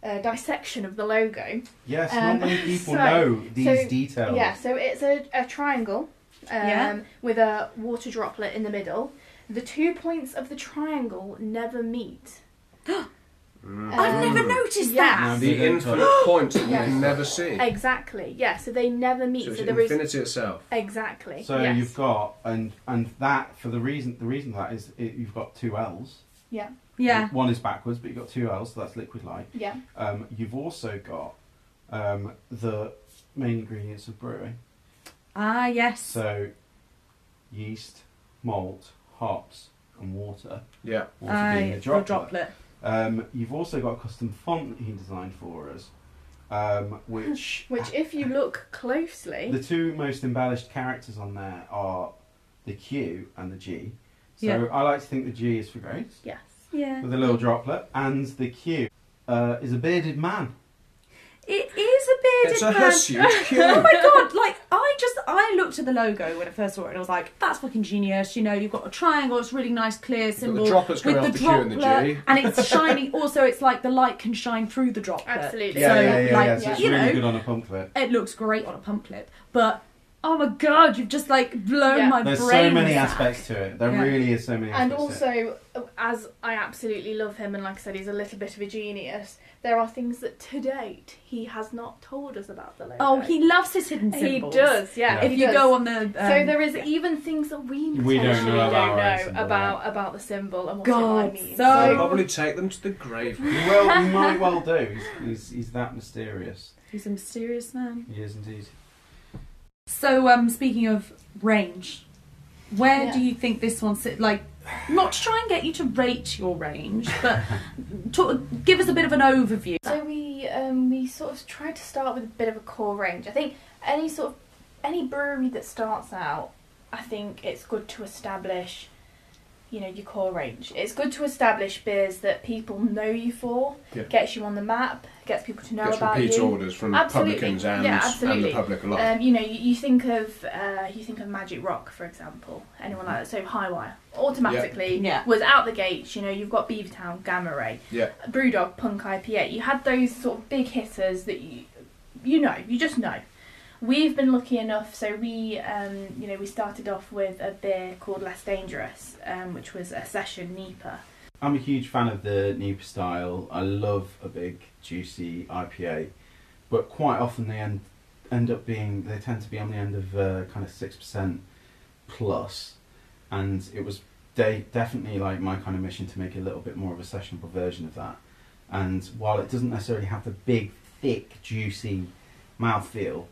uh, dissection of the logo. Yes, Um, not many people so- know these so, details. Yeah, so it's a, a triangle um, Yeah. with a water droplet in the middle. The two points of the triangle never meet. Mm. I've never noticed yeah. that. No, the infinite points that you Yes. can never see. Exactly. Yeah. So they never meet. So So, it's there is infinity itself. exactly. So yes. you've got and and that for the reason the reason for that is it, you've got two L's. yeah Yeah. One is backwards, but you've got two L's, so that's liquid light. yeah Um, you've also got um, the main ingredients of brewing. Ah, yes. So yeast, malt, hops, and water. Yeah. Water Aye, being a the droplet. droplet. Um, you've also got a custom font that he designed for us, um, which which if you look closely, the two most embellished characters on there are the Q and the G. So Yeah. I like to think the G is for grace yes. Yeah. with a little droplet, and the Q uh, is a bearded man. It is a bearded It's a man. huge Oh my god! Like I just I looked at the logo when I first saw it and I was like, "That's fucking genius!" You know, you've got a triangle, it's really nice, clear symbol the droplets with coming the off the Q and the G. and it's shining. Also, it's like the light can shine through the droplet. Absolutely. Yeah, So, yeah, yeah, like, yeah. So it's you really know, good on a pump clip. it looks great on a pump clip, but oh my god, you've just like blown Yeah. my There's brain. There's so many aspects to it. There Yeah. really is so many And aspects to it. also, as I absolutely love him, and like I said, he's a little bit of a genius. There are things that to date he has not told us about the logo. Oh, he loves his hidden symbols. he does, yeah. Yeah. If he you does. go on the um, so there is even things that we We don't potentially know about don't our know symbol, about about the symbol and what God, it might mean. so- I'll Oh. probably take them to the grave. well, will. He might well do. He's, he's, he's that mysterious. he's a mysterious man. He is indeed. So, um, speaking of range, where Yeah. do you think this one sit? Like, not to try and get you to rate your range, but to, give us a bit of an overview. So we um, we sort of tried to start with a bit of a core range. I think any sort of any brewery that starts out, I think it's good to establish, you know, your core range. It's good to establish beers that people know you for, Yeah. gets you on the map, gets people to know Gets about repeat you. orders from Absolutely. publicans and, Yeah, and the absolutely. public alike. Um, you know, you, you think of uh, you think of Magic Rock, for example. Anyone like that? So Highwire automatically Yeah. was out the gates. You know, you've got Beavertown, Gamma Ray, Yeah. Brewdog, Punk IPA. You had those sort of big hitters that you you know, you just know. We've been lucky enough, so we um, you know we started off with a beer called Less Dangerous, um, which was a session NEPA. I'm a huge fan of the Newper style. I love a big, juicy IPA, but quite often they end end up being they tend to be on the end of uh, kind of six percent plus, and it was de- definitely like my kind of mission to make a little bit more of a sessionable version of that. And while it doesn't necessarily have the big, thick, juicy mouthfeel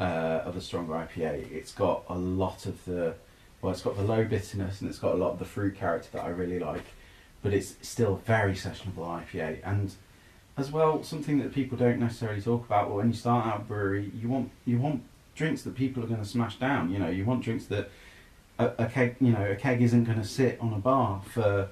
uh, of a stronger IPA, it's got a lot of the well, it's got the low bitterness and it's got a lot of the fruit character that I really like but it's still very sessionable IPA. And as well, something that people don't necessarily talk about. Well, when you start out brewery, you want you want drinks that people are going to smash down. You know, you want drinks that a, a keg, you know, a keg isn't going to sit on a bar for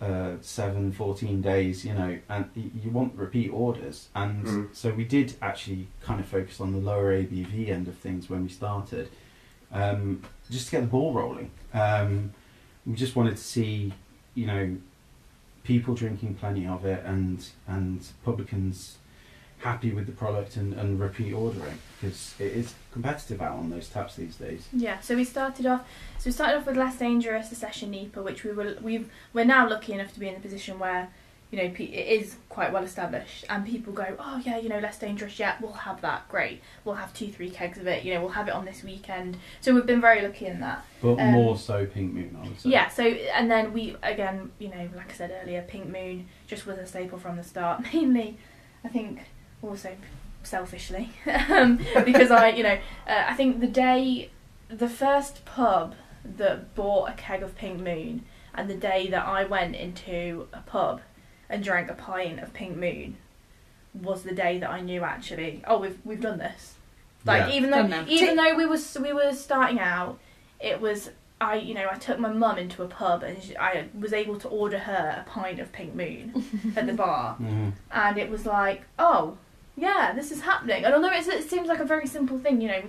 uh, seven, 14 days. You know, and you want repeat orders. And Mm. so we did actually kind of focus on the lower ABV end of things when we started, um, just to get the ball rolling. Um, we just wanted to see, you know, people drinking plenty of it and and publicans happy with the product and, and repeat ordering because it is competitive out on those taps these days. Yeah, so we started off. So we started off with less dangerous, the session NEPA, which we were we we're now lucky enough to be in a position where, you know, it is quite well established, and people go, oh yeah, you know, less dangerous. Yeah, we'll have that. Great, we'll have two, three kegs of it. You know, we'll have it on this weekend. So we've been very lucky in that. But Um, more so Pink Moon, I would say. Yeah. So and then we again, you know, like I said earlier, Pink Moon just was a staple from the start. Mainly, I think also selfishly um, because I, you know, uh, I think the day, the first pub that bought a keg of Pink Moon, and the day that I went into a pub and drank a pint of Pink Moon, was the day that I knew actually, oh, we've we've done this. Like Yeah. even though even though we was we were starting out, it was I you know I took my mum into a pub and she, I was able to order her a pint of Pink Moon at the bar, Mhm. and it was like oh yeah this is happening. And although it's, it seems like a very simple thing, you know.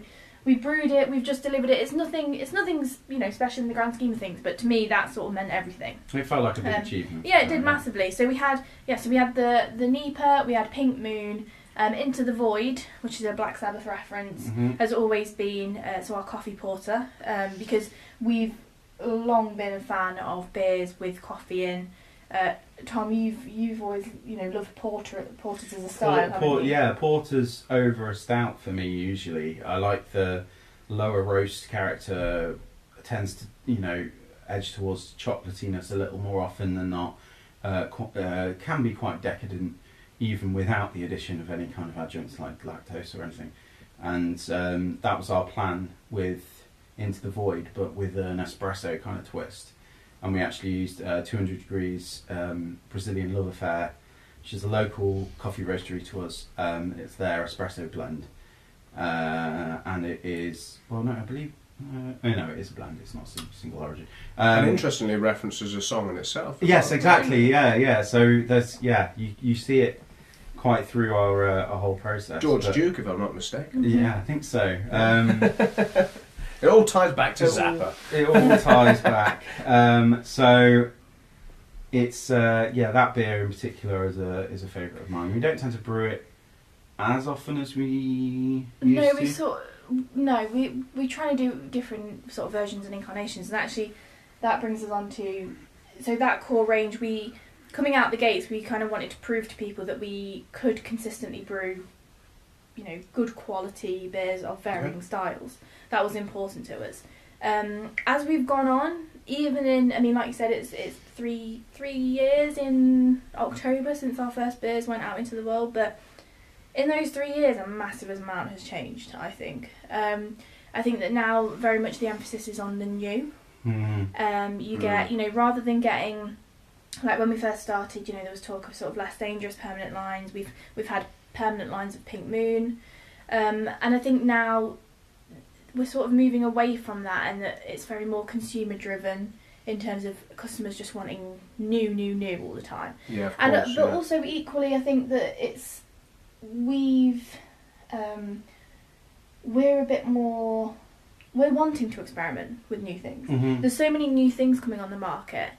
We brewed it. We've just delivered it. It's nothing. It's nothing, you know, special in the grand scheme of things. But to me, that sort of meant everything. It felt like a big Um, achievement. Yeah, it did massively. So we had yeah, so we had the the NEPA, we had Pink Moon, um, Into the Void, which is a Black Sabbath reference, Mhm. has always been uh, so our coffee porter um, because we've long been a fan of beers with coffee in. Uh, Tom, you've you've always you know loved porter porters as a style. Por- haven't por- yeah, porter's over a stout for me usually. I like the lower roast character tends to you know edge towards chocolatiness a little more often than not. Uh, qu- uh, can be quite decadent even without the addition of any kind of adjuncts like lactose or anything. And um, that was our plan with Into the Void, but with an espresso kind of twist. And we actually used uh, 200 degrees um, Brazilian Love Affair which is a local coffee roastery to us. Um, it's their espresso blend, uh, and it is well, no, I believe. Uh, oh no, it is a blend. It's not single origin. Um, and interestingly, references a song in itself. yes, well. exactly. Yeah, yeah. So there's yeah, you you see it quite through our uh, our whole process. George but- Duke, if I'm not mistaken. Yeah, I think so. Um, It all ties back to It all- Zappa. it all ties back. Um, so it's uh, yeah, that beer in particular is a is a favourite of mine. We don't tend to brew it as often as we used No, to. we sort no, we we try to do different sort of versions and incarnations, and actually, that brings us on to so that core range, we coming out the gates, we kind of wanted to prove to people that we could consistently brew, you know, good quality beers of varying styles. That was important to us. Um, as we've gone on, even in, I mean, like you said, it's it's three three years in October since our first beers went out into the world, but in those three years, a massive amount has changed. I think. Um, I think that now very much the emphasis is on the new. Mhm. Um, you get, you know, rather than getting like when we first started, you know, there was talk of sort of less dangerous permanent lines. We've we've had permanent lines of Pink Moon, um, and I think now we're sort of moving away from that, and that it's very more consumer driven in terms of customers just wanting new, new, new all the time. Yeah, of And uh, course. but yeah. also equally, I think that it's we've um, we're a bit more we're wanting to experiment with new things. Mhm. There's so many new things coming on the market,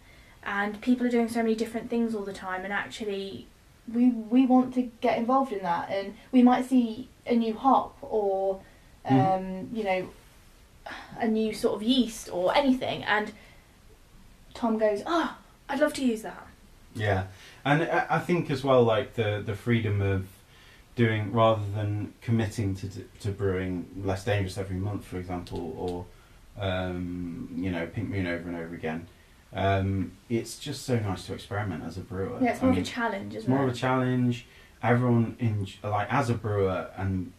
and people are doing so many different things all the time. And actually, we we want to get involved in that, and we might see a new hop or um, Mhm. you know a new sort of yeast or anything, and Tom goes, "Oh, I'd love to use that." Yeah, and I I think as well, like the the freedom of doing rather than committing to to brewing less dangerous every month, for example, or um, you know Pink Moon over and over again. Um, it's just so nice to experiment as a brewer. Yeah, it's I more mean, of a challenge, it's isn't more it? of a challenge. Everyone in like as a brewer and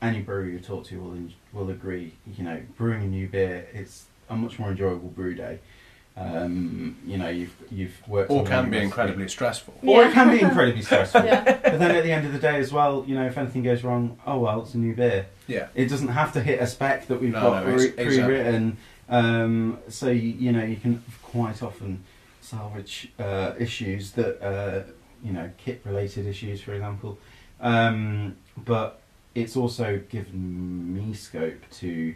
any brewer you talk to will en- will agree. You know, brewing a new beer it's a much more enjoyable brew day. Um, you know, you've you've worked or on can be recipe. incredibly stressful. Or it can be incredibly stressful. yeah. But then at the end of the day as well, you know, if anything goes wrong, oh well, it's a new beer. Yeah. It doesn't have to hit a spec that we've No, got no, pre- exactly. pre-written. Um, so you, know, you can quite often salvage uh, issues that uh, you know, kit-related issues, for example. Um, but it's also given me scope to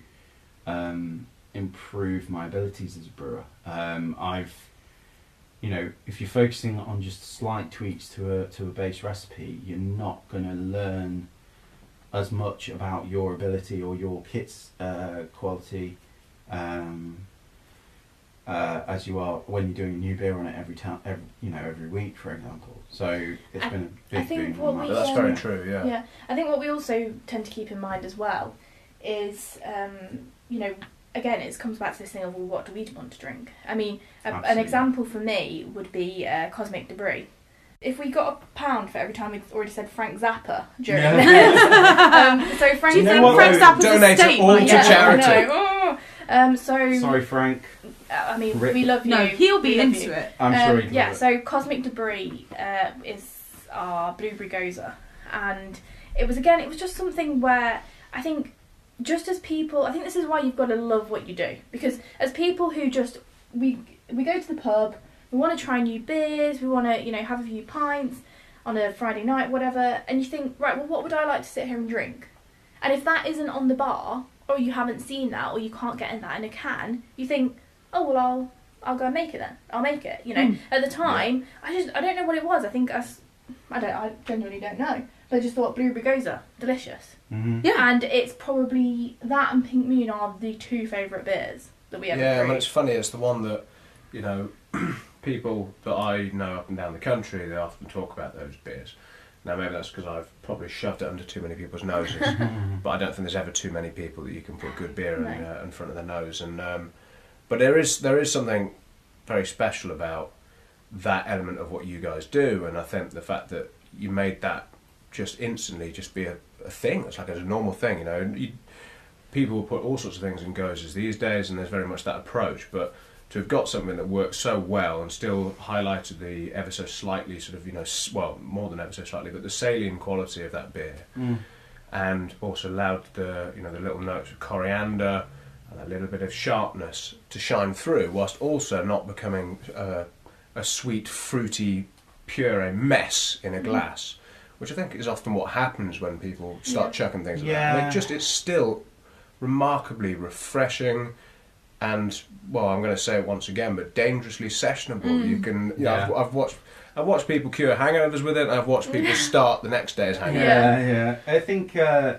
um, improve my abilities as a brewer. Um, I've you know, if you're focusing on just slight tweaks to a to a base recipe, you're not going to learn as much about your ability or your kit's uh, quality um, uh, as you are when you're doing a new beer on it every time, every, you know, every week, for example. So it's I- been a big think boom. what we that. that's um, very true. Yeah. Yeah, I think what we also tend to keep in mind as well is, um, you know, again, it comes back to this thing of, well, what do we want to drink? I mean, a, an example for me would be uh, Cosmic Debris. If we got a pound for every time we've already said Frank Zappa during Yeah. this, um, so Frank you know Zappa, what, Frank though? Zappa's Donate it estate all might to get- yeah, charity. I know. Um, so Sorry, Frank. uh, I mean, Rip. we love you. No, he'll be we into you. it. I'm Um, sure he yeah, will. so Cosmic Debris uh, is our blueberry gose, and it was again, it was just something where I think, just as people, I think this is why you've got to love what you do because as people who just we we go to the pub, we want to try new beers, we want to you know have a few pints on a Friday night, whatever, and you think right, well, what would I like to sit here and drink? And if that isn't on the bar, or you haven't seen that, or you can't get in that in a can, you think, oh well, I'll I'll go and make it then. I'll make it. You know, Mm. at the time, I just I don't know what it was. I think us, I don't I genuinely don't know. But I just thought blueberry gose delicious, Mhm. Yeah. and it's probably that and Pink Moon are the two favourite beers that we ever Yeah, I mean, it's funny. It's the one that, you know, people that I know up and down the country, they often talk about those beers. Now, maybe that's because I've probably shoved it under too many people's noses, but I don't think there's ever too many people that you can put good beer in, No. uh, in front of their nose. And um, but there is there is something very special about that element of what you guys do, and I think the fact that you made that just instantly just be a, a thing. It's like it's a normal thing, you know. And You, people will put all sorts of things in goses these days, and there's very much that approach. But to have got something that works so well and still highlighted the ever so slightly sort of you know well more than ever so slightly, but the salient quality of that beer, Mm. and also allowed the you know the little notes of coriander and a little bit of sharpness to shine through, whilst also not becoming uh, a sweet fruity puree mess in a glass. Which I think is often what happens when people start Yeah. chucking things like that. Yeah. It just it's still remarkably refreshing and well I'm going to say it once again but dangerously sessionable Mm. you can you know, I've, I've watched I've watched people cure hangovers with it and I've watched people start the next day's hangover Yeah, yeah. I think, uh,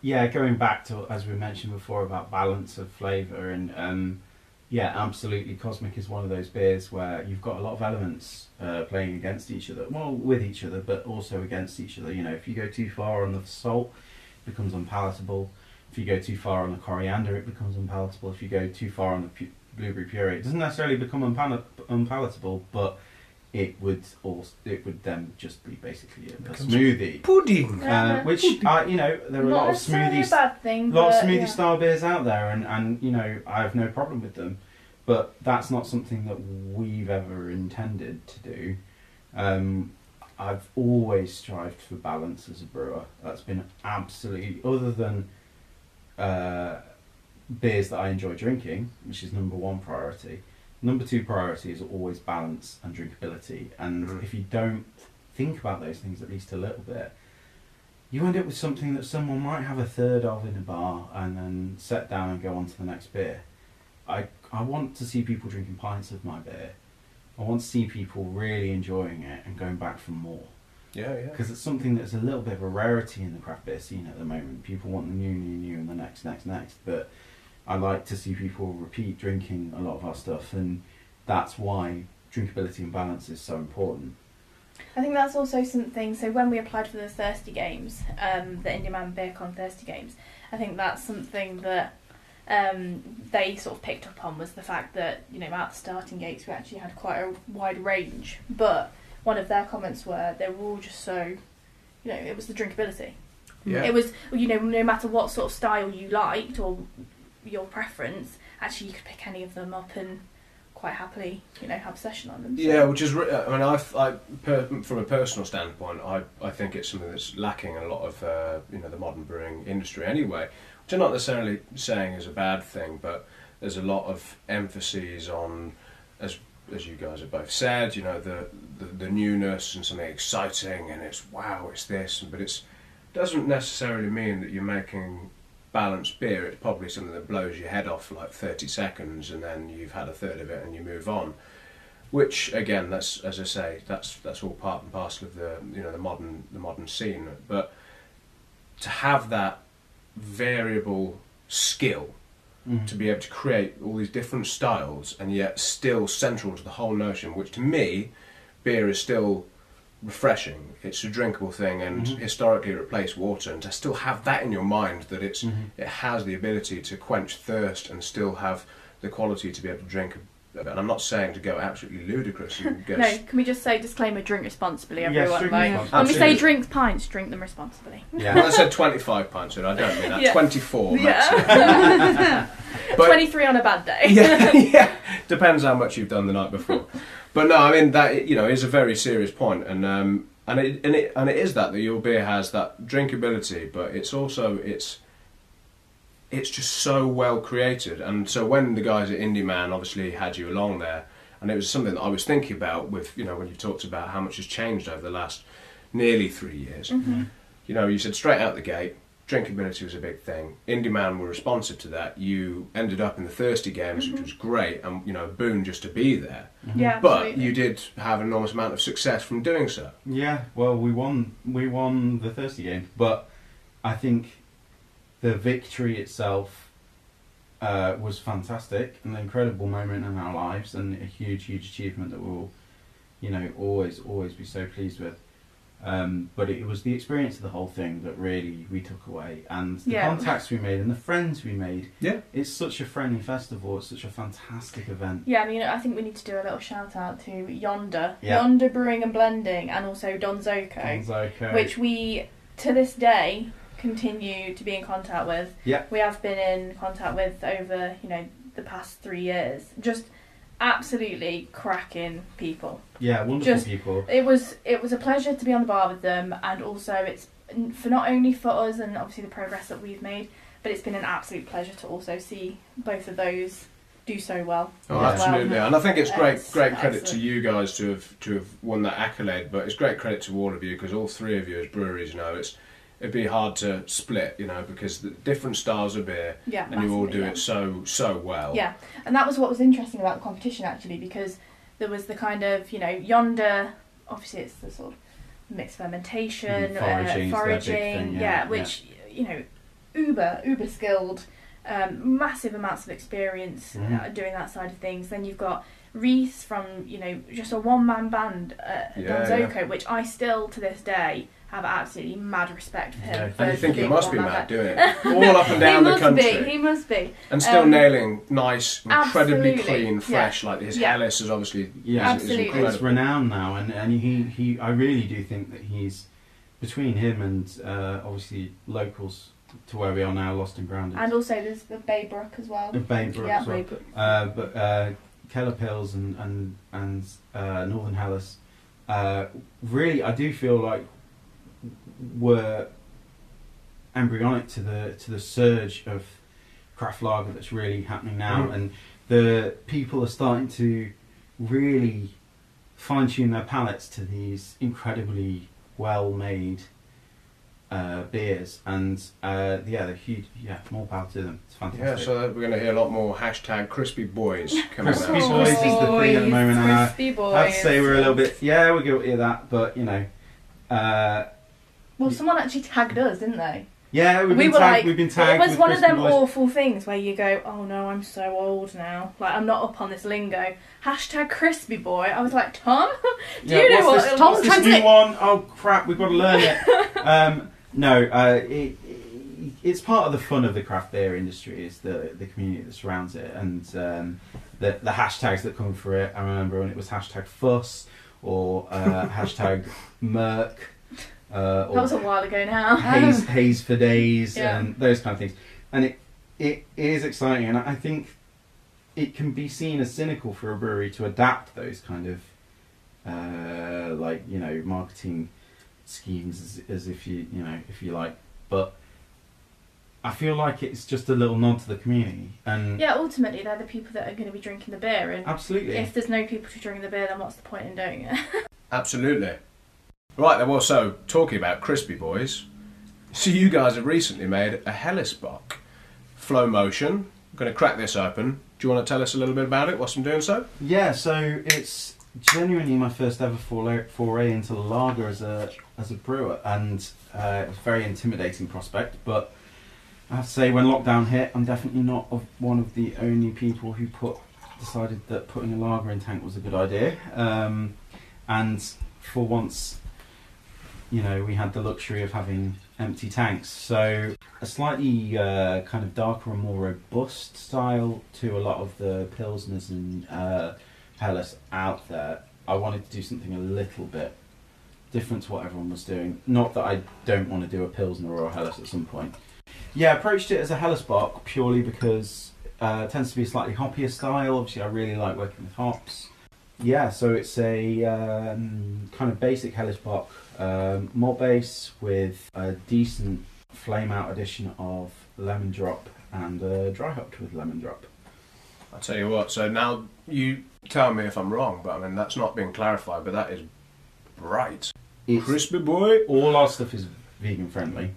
yeah, going back to as we mentioned before about balance of flavour and, um, Yeah, absolutely. Cosmic is one of those beers where you've got a lot of elements uh, playing against each other. Well, with each other, but also against each other. You know, if you go too far on the salt, it becomes unpalatable. If you go too far on the coriander, it becomes unpalatable. If you go too far on the pu- blueberry puree, it doesn't necessarily become unpal- unpalatable, but it would also it would then just be basically a, a smoothie. Pudding. Yeah. Uh, which uh, you know there are a lot of necessarily smoothies a bad thing. a lot of smoothie yeah. style beers out there, and, and you know I have no problem with them, but that's not something that we've ever intended to do. Um, I've always strived for balance as a brewer. That's been absolutely other than uh, beers that I enjoy drinking, which is number one priority. Number two priority is always balance and drinkability, and Mhm. if you don't think about those things at least a little bit, you end up with something that someone might have a third of in a bar and then set down and go on to the next beer. I I want to see people drinking pints of my beer. I want to see people really enjoying it and going back for more Yeah, yeah. because it's something that's a little bit of a rarity in the craft beer scene at the moment. People want the new, new, new, and the next, next, next. But I like to see people repeat drinking a lot of our stuff, and that's why drinkability and balance is so important. I think that's also something. So when we applied for the Thirsty Games, um, the Indy Man BeerCon Thirsty Games, I think that's something that um, they sort of picked up on was the fact that you know at the starting gates we actually had quite a wide range, but one of their comments were they were all just so, you know, it was the drinkability. Yeah. It was you know no matter what sort of style you liked or your preference, actually you could pick any of them up and quite happily you know have a session on them. So- Yeah, which is, I mean, I, I per, from a personal standpoint, I, I think it's something that's lacking in a lot of, uh, you know, the modern brewing industry anyway. Which I'm not necessarily saying is a bad thing, but there's a lot of emphases on, as as you guys have both said, you know, the the, the newness and something exciting, and it's wow, it's this, but it's doesn't necessarily mean that you're making balanced beer. It's probably something that blows your head off for like 30 seconds, and then you've had a third of it, and you move on. Which again that's as I say that's that's all part and parcel of the you know the modern the modern scene. But to have that variable skill mm-hmm. to be able to create all these different styles and yet still central to the whole notion which to me beer is still refreshing it's a drinkable thing and Mhm. historically replaced water and to still have that in your mind that it's Mhm. it has the ability to quench thirst and still have the quality to be able to drink. And I'm not saying to go absolutely ludicrous and go. No, can we just say disclaimer: drink responsibly, Yes, everyone. drink like, responsibly. when we say drink pints, drink them responsibly. Yeah. Well, I said 25 pints, and I don't mean that. Yeah. 24. Yeah, But- twenty-three on a bad day. yeah, yeah. Depends how much you've done the night before. But no, I mean that you know is a very serious point, and um, and it and it and it is that that your beer has that drinkability, but it's also it's it's just so well created. And so when the guys at Indy Man obviously had you along there, and it was something that I was thinking about with you know when you talked about how much has changed over the last nearly three years. Mhm. You know, you said straight out the gate, drinkability was a big thing. Indy Man were responsive to that. You ended up in the Thirsty Games, which Mhm. was great, and you know, a boon just to be there. Yeah, But absolutely. you did have an enormous amount of success from doing so. Yeah, well, we won. We won the thirsty game, but I think the victory itself uh, was fantastic, an incredible moment in our lives, and a huge, huge achievement that we'll, you know, always, always be so pleased with. Um, but it was the experience of the whole thing that really we took away, and the Yeah. contacts we made and the friends we made. Yeah. It's such a friendly festival. It's such a fantastic event. Yeah, I mean, I think we need to do a little shout out to Yonder, Yeah. Yonder Brewing and Blending, and also Donzoko, Gonzoko. which we to this day continue to be in contact with. Yeah. We have been in contact with over, you know, the past three years. Just absolutely cracking people. yeah, wonderful just- people. It was it was a pleasure to be on the bar with them, and also it's for not only for us and obviously the progress that we've made, but it's been an absolute pleasure to also see both of those do so well. Oh, Yeah. absolutely, and I think it's great, It's great credit to you guys to have to have won that accolade. But it's great credit to all of you because all three of you as breweries, you know, it's it'd be hard to split, you know, because the different styles of beer, Yeah, and you all do yeah. it so so well. Yeah, and that was what was interesting about the competition actually, because there was the kind of you know yonder. Obviously, it's the sort of mixed fermentation, Mm, foraging uh, foraging, thing, yeah, yeah, which you know, uber uber skilled um, massive amounts of experience uh, Mhm. doing that side of things. Then you've got Reese from you know just a one man band at Yeah, Donzoko, which I still to this day have absolutely mad respect for him. Yeah, And you think he must be mad band. doing it all up and down he the must country, be. He must be. and still um, nailing nice, incredibly absolutely, clean, yeah. fresh. Like his Yeah. Helles is obviously Yeah, is, is Absolutely. it's renowned now, and, and he, he I really do think that he's between him and uh, obviously locals to where we are now, Lost and Grounded. And also there's the Baybrook as well. Uh, Baybrook Yeah. as well. Uh, but uh, Keller Pils and and and uh, Northern Helles, uh, really, I do feel like were embryonic to the to the surge of craft lager that's really happening now, Mm. and the people are starting to really fine tune their palates to these incredibly well made. Uh, beers and uh, yeah, they're huge. Yeah, more power to them. It's fantastic. Yeah, so we're going to hear a lot more hashtag crispy boys coming out. Crispy out. boys is the thing at the moment, and I- Crispy boys. I'd say we're a little bit, yeah, we're guilty of that, but you know, uh, Well, someone actually tagged us, didn't they? yeah, we've we been were tagged. like, we've been tagged. it was one of them Boys. awful things where you go, "Oh no, I'm so old now. Like I'm not up on this lingo." Hashtag crispy boy. I was like, Tom, do Yeah, you know what? this, Tom what's this new one? Oh crap, we've got to learn it. um, no, uh, it, it, it's part of the fun of the craft beer industry is the the community that surrounds it and um, the the hashtags that come for it. I remember when it was hashtag fuss or uh, hashtag merc. Uh, or that was a while ago now. haze, haze for days, Yeah. and those kind of things. And it it is exciting, and I think it can be seen as cynical for a brewery to adapt those kind of uh, like you know marketing schemes as, as if you you know if you like, but. I feel like it's just a little nod to the community, and yeah, ultimately they're the people that are going to be drinking the beer, and absolutely, if there's no people to drink the beer, then what's the point in doing it? Absolutely. Right, then, well, so talking about crispy boys, so you guys have recently made a Hellesbock flow motion. I'm going to crack this open. Do you want to tell us a little bit about it whilst I'm doing so? Yeah, so it's genuinely my first ever foray, foray into lager as a as a brewer, and uh, it was a very intimidating prospect. But I have to say, when lockdown hit, I'm definitely not of one of the only people who put decided that putting a lager in tank was a good idea. Um, and for once, you know, we had the luxury of having empty tanks. So a slightly uh, kind of darker and more robust style to a lot of the pilsners and uh, Helles out there. I wanted to do something a little bit different to what everyone was doing. Not that I don't want to do a pilsner or a Helles at some point. Yeah, I approached it as a Hellesbock purely because uh, it tends to be a slightly hoppier style. Obviously, I really like working with hops. Yeah, so it's a um, kind of basic Hellesbock um, malt base with a decent flame out addition of lemon drop and uh, dry hopped with lemon drop. I'll tell you what, so now you tell me if I'm wrong, but I mean, that's not been clarified, but that is bright. It's, Crispy boy. all our stuff is vegan friendly.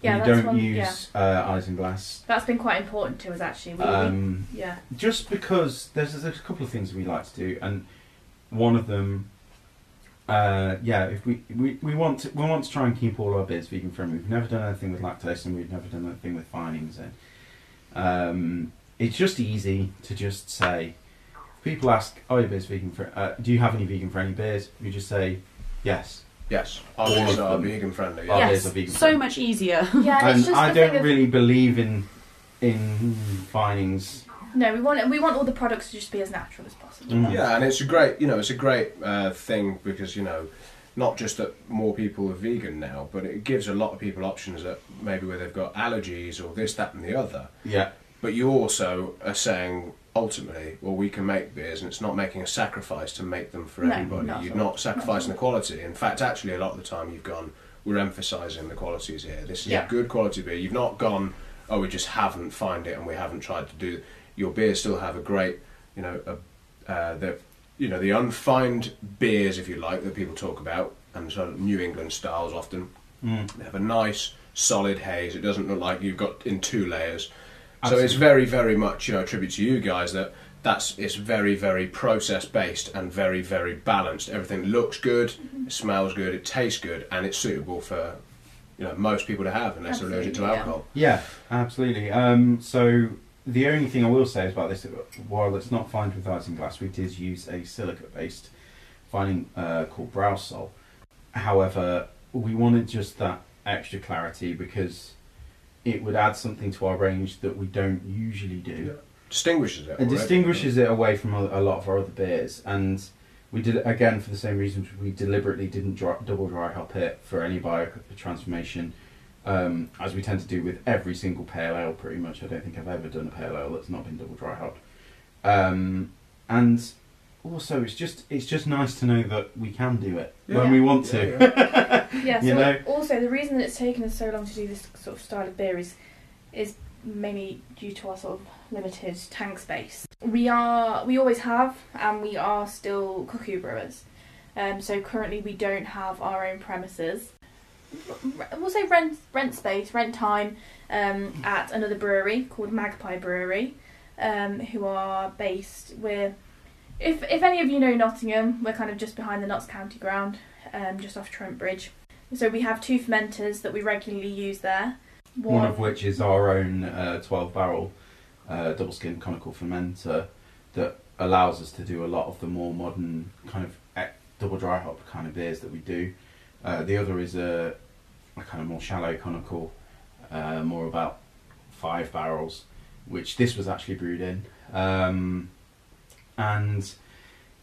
yeah, we don't one. Yeah, use uh, isinglass. that's been quite important to us actually. We, we- Um, yeah, just because there's, there's a couple of things we like to do, and one of them, uh, yeah, if we, we, we want to, we want to try and keep all our beers vegan friendly. We've never done anything with lactose, and we've never done anything with finings. And um, it's just easy to just say. People ask, "Are your beers vegan friendly? Uh, do you have any vegan friendly beers?" You just say, "Yes." Yes, our All beers are them. vegan friendly. Our Yeah. beers Yes, are vegan so friendly. much easier. yeah. and it's just I don't of- really believe in in finings. No, we want we want all the products to just be as natural as possible. Mm. Yeah, and it's a great, you know, it's a great uh, thing because you know, not just that more people are vegan now, but it gives a lot of people options that maybe where they've got allergies or this, that, and the other. Yeah, But you also are saying ultimately, well, we can make beers, and it's not making a sacrifice to make them for No, everybody. not You're all. not sacrificing Not the quality. In fact, actually, a lot of the time you've gone, we're emphasising the qualities here. This is Yeah. a good quality beer. You've not gone, oh, we just haven't found it, and we haven't tried to do. Your beers still have a great, you know, a, uh, the, you know, the unfined beers, if you like, that people talk about, and sort of New England styles often. mm. They have a nice solid haze. It doesn't look like you've got in two layers. So it's very, very much you know a tribute to you guys that that's it's very, very process based and very, very balanced. Everything looks good, it smells good, it tastes good, and it's suitable for you know most people to have unless they're allergic to Absolutely, yeah. alcohol. Yeah, absolutely. Um, so the only thing I will say is about this, while it's not fined with isinglass, we did use a silica-based fining uh, called Browsol. However, we wanted just that extra clarity because it would add something to our range that we don't usually do. Distinguishes it. It distinguishes it away from a, a lot of our other beers, and we did it again for the same reasons we deliberately didn't dry, double dry hop it for any bio transformation, um, as we tend to do with every single pale ale. Pretty much, I don't think I've ever done a pale ale that's not been double dry hopped. Um, and also, it's just it's just nice to know that we can do it Yeah. when we want to. Yeah, yeah. Yeah. You know? also the reason that it's taken us so long to do this sort of style of beer is is mainly due to our sort of limited tank space. We are we always have and we are still cuckoo brewers. Um, so currently we don't have our own premises. We'll say rent rent space, rent time um, at another brewery called Magpie Brewery, um, who are based. We're if if any of you know Nottingham, we're kind of just behind the Notts County ground, um, just off Trent Bridge. So we have two fermenters that we regularly use there. One of which is our own uh, 12 barrel uh, double skin conical fermenter that allows us to do a lot of the more modern kind of e- double dry hop kind of beers that we do. Uh, the other is a, a kind of more shallow conical, uh, more about five barrels, which this was actually brewed in. Um, and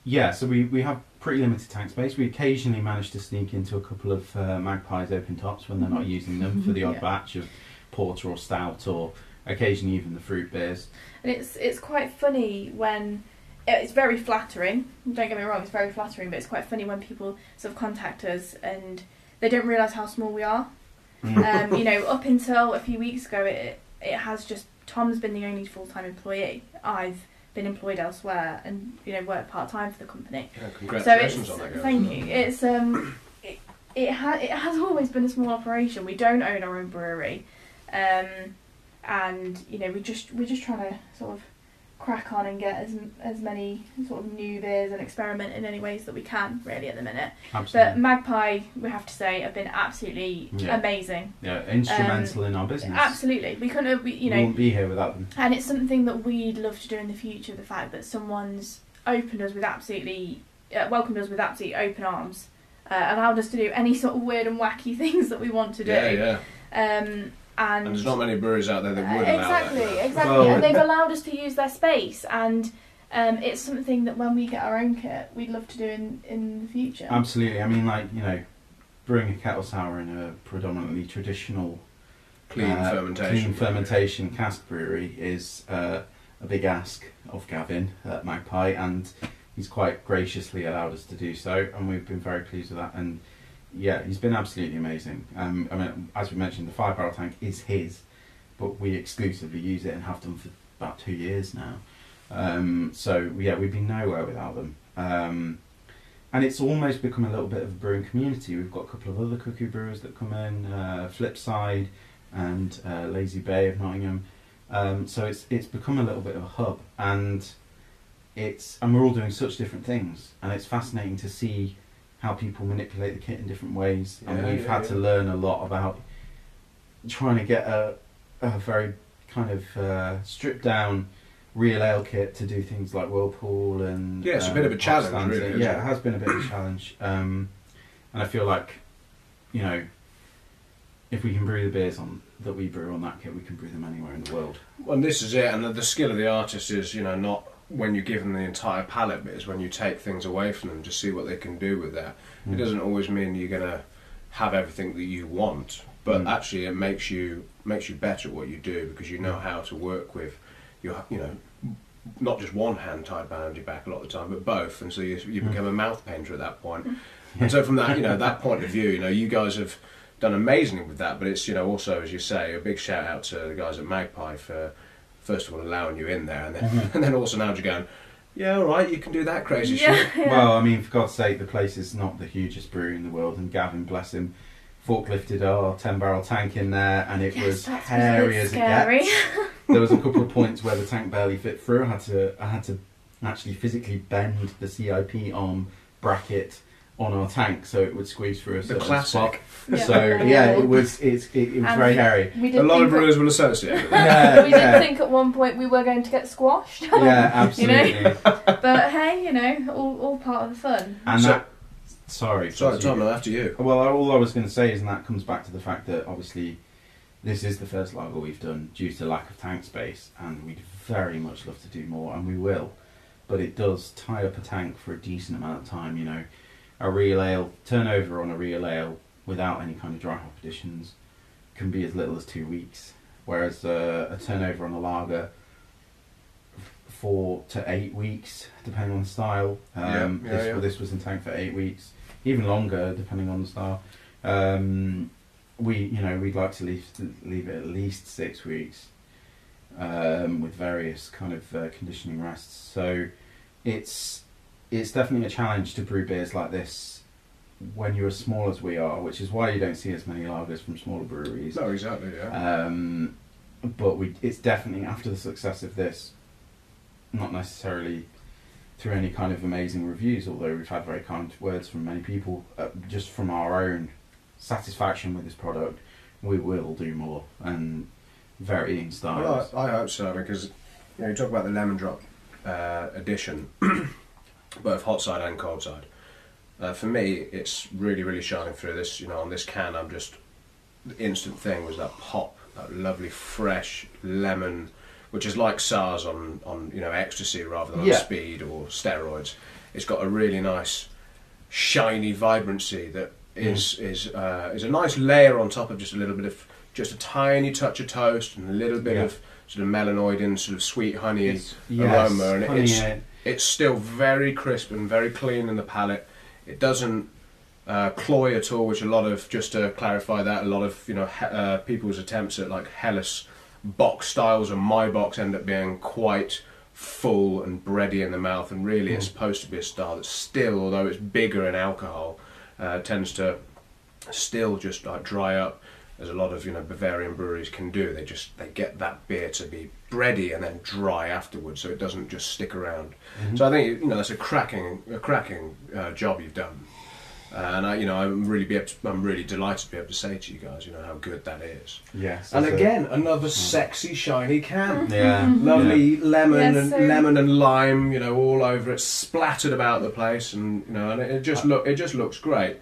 yeah, so we, we have pretty limited tank space. We occasionally manage to sneak into a couple of uh, magpies open tops when they're not using them for the odd Yeah. batch of porter or stout or occasionally even the fruit beers. And it's it's quite funny when it's very flattering. Don't get me wrong, it's very flattering, but it's quite funny when people sort of contact us and they don't realise how small we are. Um, you know, up until a few weeks ago, it it has just Tom's been the only full time employee. I've been employed elsewhere and you know worked part time for the company. Yeah, So congratulations it's on that, guys. thank you. It's um it it, ha- it has always been a small operation. We don't own our own brewery, um, and you know we just we're just trying to sort of crack on and get as as many sort of new beers and experiment in any ways that we can really at the minute. But Magpie, we have to say, have been absolutely Yeah. amazing. yeah, instrumental in our business. Absolutely, we couldn't have, we, you we know, wouldn't be here without them. and it's something that we'd love to do in the future. The fact that someone's opened us with absolutely, uh, welcomed us with absolutely open arms, uh, allowed us to do any sort of weird and wacky things that we want to do. Yeah, yeah. Um, and, And there's not many breweries out there that uh, would allow exactly, that. exactly, Well- and they've allowed us to use their space, and um, it's something that when we get our own kit, we'd love to do in in the future. Absolutely. I mean, like, you know, brewing a kettle sour in a predominantly traditional Clean uh, fermentation. clean fermentation cask brewery is uh, a big ask of Gavin at Magpie, and he's quite graciously allowed us to do so, and we've been very pleased with that. And yeah, he's been absolutely amazing. Um, I mean, as we mentioned, the five barrel tank is his, but we exclusively use it and have done for about two years now. Um, so yeah, we'd be nowhere without them. Um, and it's almost become a little bit of a brewing community. We've got a couple of other cuckoo brewers that come in, uh, Flipside and uh, Lazy Bay of Nottingham. Um, so it's it's become a little bit of a hub, and it's and we're all doing such different things, and it's fascinating to see how people manipulate the kit in different ways. And Yeah, we've yeah, had to learn a lot about trying to get a a very kind of uh, stripped down real ale kit to do things like whirlpool and Yeah, it's a um, bit of a challenge, really, yeah, it? it has been a bit of a challenge, um, and I feel like you know if we can brew the beers on that we brew on that kit, we can brew them anywhere in the world. Well, and this is it, and the, the skill of the artist is, you know, not when you give them the entire palette, but it's when you take things away from them to see what they can do with that. It Mm. doesn't always mean you're going to have everything that you want, but Mm. actually it makes you makes you better at what you do because you know how to work with your, you know, not just one hand tied behind your back a lot of the time, but both, and so you, you Mm. become a mouth painter at that point. And so from that, you know, that point of view, you know, you guys have done amazingly with that. But it's, you know, also as you say, a big shout out to the guys at Magpie for first of all allowing you in there, and then Mhm. and then also now you're going, yeah, all right, you can do that crazy yeah, shit. yeah. Well, I mean, for God's sake, the place is not the hugest brewery in the world, and Gavin, bless him, forklifted our 10 barrel tank in there, and it Yes, was hairy a bit as it gets. There was a couple of points where the tank barely fit through. I had to, I had to actually physically bend the CIP arm bracket on our tank, so it would squeeze through a The certain classic. spot. Yeah. So yeah, it was it's, it, it was And very we- hairy. We did A lot think of brewers will associate with it. Yeah, we did yeah. think at one point we were going to get squashed. Yeah, absolutely. but hey, you know, all, all part of the fun. And So- that, sorry, Sorry, Tom. Tom, no, after you. Well, all I was going to say is, and that comes back to the fact that obviously this is the first lager we've done due to lack of tank space, and we'd very much love to do more, and we will. But it does tie up a tank for a decent amount of time. You know, a real ale turnover on a real ale without any kind of dry hop additions can be as little as two weeks, whereas uh, a turnover on a lager four to eight weeks, depending on the style. Um, Yeah, yeah, this, yeah. this was in tank for eight weeks, even longer depending on the style. Um, we, you know, we'd like to leave leave it at least six weeks, um, with various kind of uh, conditioning rests. So, it's it's definitely a challenge to brew beers like this when you're as small as we are, which is why you don't see as many lagers from smaller breweries. No, exactly, yeah. Um, but we, it's definitely after the success of this, not necessarily through any kind of amazing reviews, although we've had very kind words from many people, uh, just from our own satisfaction with this product, we will do more and varying styles. Well, I, I hope so because you know you talk about the lemon drop uh, addition, both hot side and cold side. Uh, for me, it's really, really shining through this. You know, on this can, I'm just the instant thing was that pop, that lovely fresh lemon, which is like SARS on on you know ecstasy rather than Yeah. on speed or steroids. It's got a really nice shiny vibrancy that is is uh, is a nice layer on top of just a little bit of just a tiny touch of toast and a little bit Yeah. of sort of melanoid and sort of sweet honey It's- aroma, and honey, it's it's still very crisp and very clean in the palate. It doesn't uh, cloy at all, which a lot of just to clarify that a lot of you know uh, people's attempts at like Helles bocks styles and Maibocks end up being quite full and bready in the mouth, and really it's Mm. supposed to be a style that still, although it's bigger in alcohol, uh, tends to still just like dry up as a lot of you know Bavarian breweries can do. They just they get that beer to be bready and then dry afterwards, so it doesn't just stick around. mhm. So I think you know that's a cracking a cracking uh, job you've done, uh, and I you know I'm really be able to, I'm really delighted to be able to say to you guys you know how good that is. yes, And it's a- again, another sexy shiny can. yeah, Lovely lemon Yeah, and so- lemon and lime, you know, all over it, splattered about the place, and you know, and it, it just look it just looks great.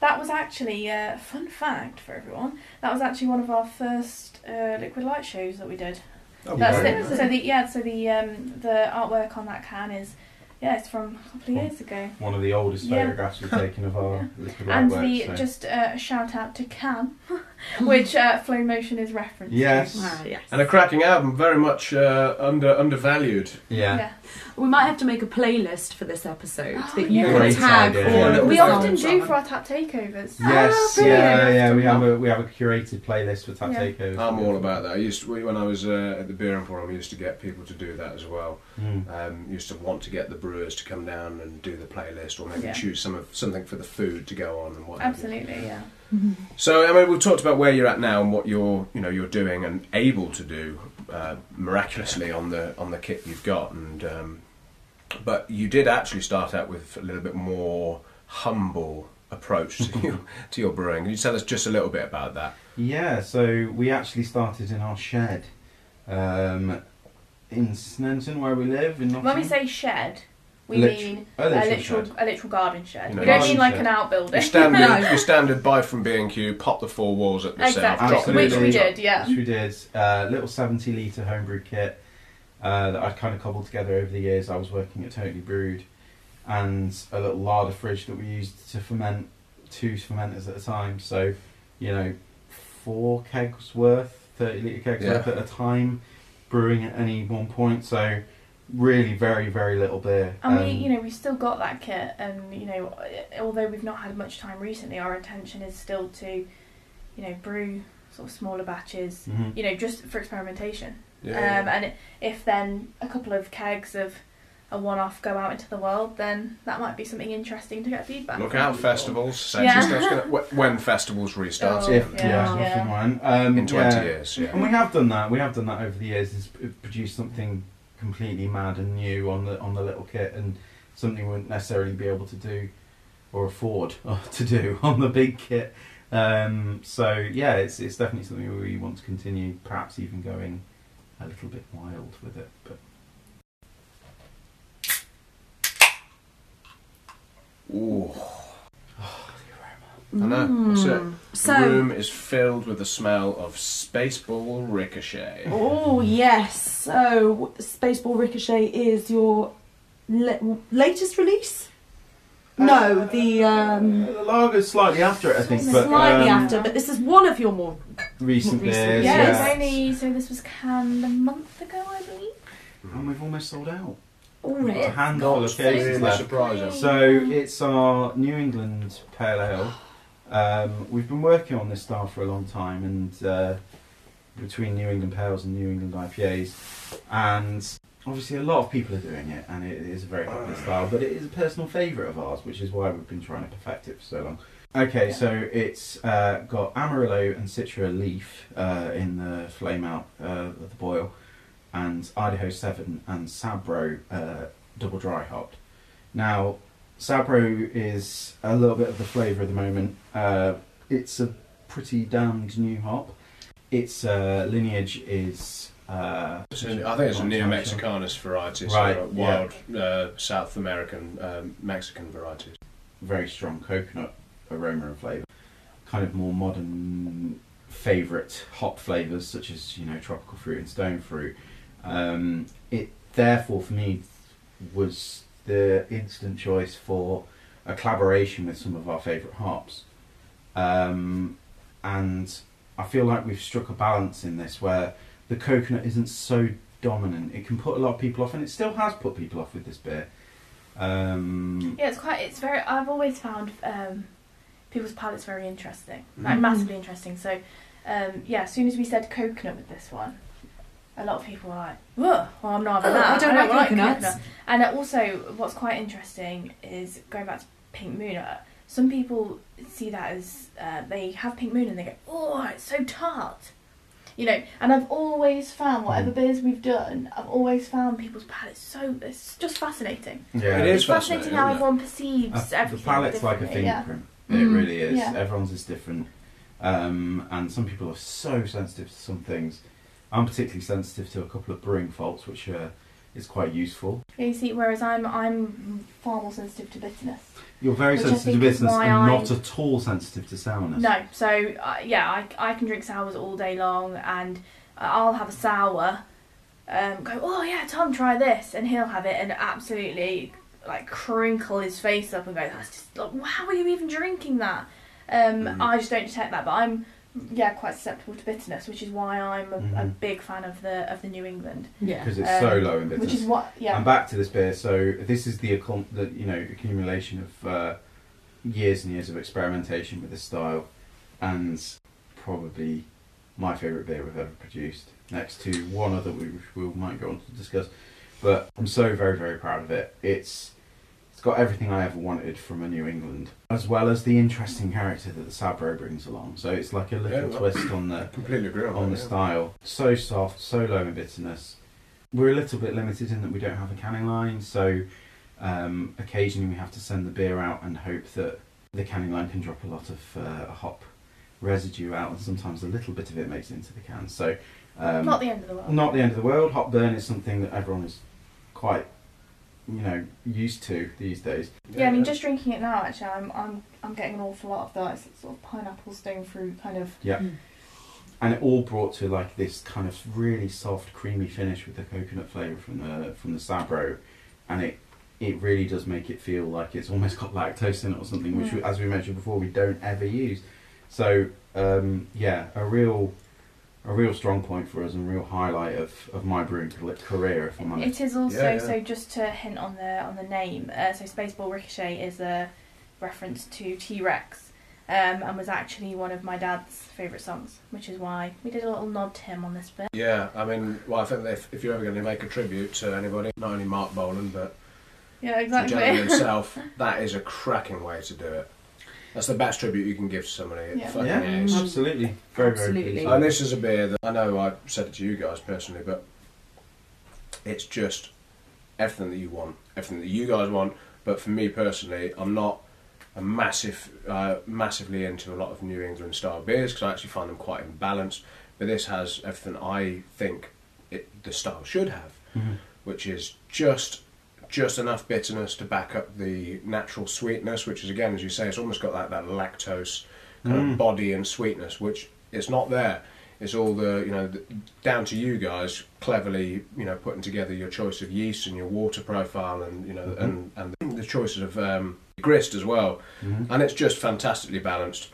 That was actually a uh, fun fact for everyone. That was actually one of our first uh, liquid light shows that we did. Oh, That's very the, nice. so the yeah, so the um, the artwork on that can is yeah, it's from a couple of years ago. one of the oldest Yeah. photographs we've taken of our liquid light And work, the so- just uh, a shout out to Can, which uh, Flow Motion is referenced. Yes. Ah, yes. And a cracking album, very much uh, under undervalued. yeah. Yeah. We might have to make a playlist for this episode Oh, that you yeah. can Great tag idea. all Yeah. of We often do on. for our tap takeovers. Yes, Ah, yeah, yeah. We have a we have a curated playlist for tap Yeah. takeovers. I'm all about that. I used to, when I was uh, at the Beer Emporium, I used to get people to do that as well. Mm. Um, used to want to get the brewers to come down and do the playlist, or maybe Yeah. choose some of something for the food to go on and what. have you. Absolutely, yeah. So I mean, we've talked about where you're at now and what you're you know you're doing and able to do uh, miraculously on the on the kit you've got, and um, but you did actually start out with a little bit more humble approach to your, to your brewing. Can you tell us just a little bit about that? Yeah, so we actually started in our shed um, in Sneinton, where we live. In When we say shed, we Lit- mean a a literal literal, a literal garden shed. You know, we don't garden mean like shed. an outbuilding. Your standard, No. your standard buy from B and Q, pop the four walls at the Exactly, south, drop the which we on did, yeah. Which we did. Uh, little 70 litre homebrew kit uh, that I'd kind of cobbled together over the years. I was working at Totally Brewed, and a little larder fridge that we used to ferment two fermenters at a time. So, you know, four kegs worth, 30 litre kegs Yeah. worth at a time, brewing at any one point. So, really very, very little beer. And we, Um, you know, we've still got that kit, and you know, although we've not had much time recently, our intention is still to, you know, brew sort of smaller batches, mhm. you know, just for experimentation. Yeah. Um, and if then a couple of kegs of a one-off go out into the world, then that might be something interesting to get feedback. Look from out, people. festivals. Sexy Yeah. stuff's gonna, when festivals restart Oh, again. Yeah, yeah, yeah. and. Um, in 20 yeah. years. Yeah. And we have done that. We have done that over the years. Is p- produced something completely mad and new on the on the little kit, and something we wouldn't necessarily be able to do or afford to do on the big kit. Um, so yeah, it's it's definitely something we want to continue, perhaps even going a little bit wild with it. But Ooh. Ah, I know. That's it. Mm. The room is filled with the smell of Spaceball Ricochet. oh yes. So, Spaceball Ricochet is your la- latest release? No, the um, the lager's slightly after it, I think, but slightly um, after, but this is one of your more. recent Recent, beers, Yeah, Yes. yeah. only so this was canned a month ago, I believe. and we've almost sold out. Already. a handful of cases Really left. surprising. So it's our New England Pale Ale. Um, we've been working on this style for a long time, and uh, between New England Pales and New England IPAs, and obviously a lot of people are doing it, and it is a very popular style. But it is a personal favourite of ours, which is why we've been trying to perfect it for so long. Okay, so it's uh, got Amarillo and Citra Leaf uh, in the flame out uh, of the boil, and Idaho 7 and Sabro uh, double dry hopped. Now, Sabro is a little bit of the flavour at the moment. Uh, it's a pretty damned new hop. Its uh, lineage is. Uh, I think it's a Neo Mexicanus variety, so Right, a wild uh, South American um, Mexican variety. very strong coconut aroma and flavour. Kind of more modern favourite hop flavours such as you know tropical fruit and stone fruit. Um, it therefore for me was the instant choice for a collaboration with some of our favourite hops. Um, and I feel like we've struck a balance in this where the coconut isn't so dominant. It can put a lot of people off, and it still has put people off with this beer. Um, Yeah, it's quite. It's very. I've always found um, people's palates very interesting, like Mhm. massively interesting. So, um, yeah, as soon as we said coconut with this one, a lot of people were like, "Whoa, well, I'm not having that." I don't like like coconuts. coconut. And also, what's quite interesting is going back to Pink Moon. uh, Some people see that as uh, they have Pink Moon and they go, "Oh, it's so tart." You know, and I've always found whatever Mm. beers we've done, I've always found people's palates so it's just fascinating. yeah, It is It's fascinating fascinating, how isn't it? everyone perceives Uh, everything. the palate's like a differently, yeah. fingerprint. It Mm. really is. Yeah. Everyone's is different, um, and some people are so sensitive to some things. I'm particularly sensitive to a couple of brewing faults, which uh, is quite useful. Yeah, you see, whereas I'm I'm far more sensitive to bitterness. You're very sensitive to bitterness and I- not at all sensitive to sourness. No, so uh, yeah, I, I can drink sours all day long, and I'll have a sour. Um, go, oh yeah, Tom, try this, and he'll have it, and absolutely like crinkle his face up and go, that's just like, how are you even drinking that? Um, Mhm. I just don't detect that, but I'm yeah quite susceptible to bitterness, which is why I'm a, a Mhm. big fan of the of the New England, Yeah. because it's so Um, low in bitterness. which is what yeah. And back to this beer. So this is the, accom- the you know accumulation of uh, years and years of experimentation with this style, and probably my favourite beer we've ever produced. Next to one other we we might go on to discuss, but I'm so very very proud of it. It's it's got everything I ever wanted from a New England, as well as the interesting character that the Sabro brings along. So it's like a little Yeah, well- twist on the completely agree on, on that, the yeah. style. So soft, so low in bitterness. We're a little bit limited in that we don't have a canning line, so um, occasionally we have to send the beer out and hope that the canning line can drop a lot of uh, hop residue out, and sometimes a little bit of it makes it into the can. So um, not the end of the world. not the end of the world. Hop burn is something that everyone is quite, you know, used to these days. Yeah, I mean, just drinking it now, actually, I'm I'm I'm getting an awful lot of that it's sort of pineapple stone fruit kind of. Yeah. Mm. and it all brought to like this kind of really soft, creamy finish with the coconut flavour from the from the Sabro, and it it really does make it feel like it's almost got lactose in it or something, which, we, as we mentioned before, we don't ever use. So um, yeah, a real a real strong point for us and a real highlight of, of my brewing career, if I'm honest. It is also Yeah, yeah. so just to hint on the on the name. Uh, so Spaceball Ricochet is a reference to T Rex, um, and was actually one of my dad's favourite songs, which is why we did a little nod to him on this bit. Yeah, I mean, well, I think that if, if you're ever going to make a tribute to anybody, not only Marc Bolan, but Yeah, the gentleman himself, that is a cracking way to do it. That's the best tribute you can give to somebody. It Yeah. fucking yeah, is. absolutely. Very, Absolutely. very pleased. And this is a beer that I know I said it to you guys personally, but it's just everything that you want, everything that you guys want. But for me personally, I'm not a massive, uh, massively into a lot of New England style beers because I actually find them quite imbalanced. But this has everything I think it, the style should have, which is just just enough bitterness to back up the natural sweetness, which is again, as you say, it's almost got that, that lactose kind of body and sweetness, which it's not there. It's all the you know the, down to you guys cleverly you know putting together your choice of yeast and your water profile and you know and and the choices of um, grist as well, and it's just fantastically balanced.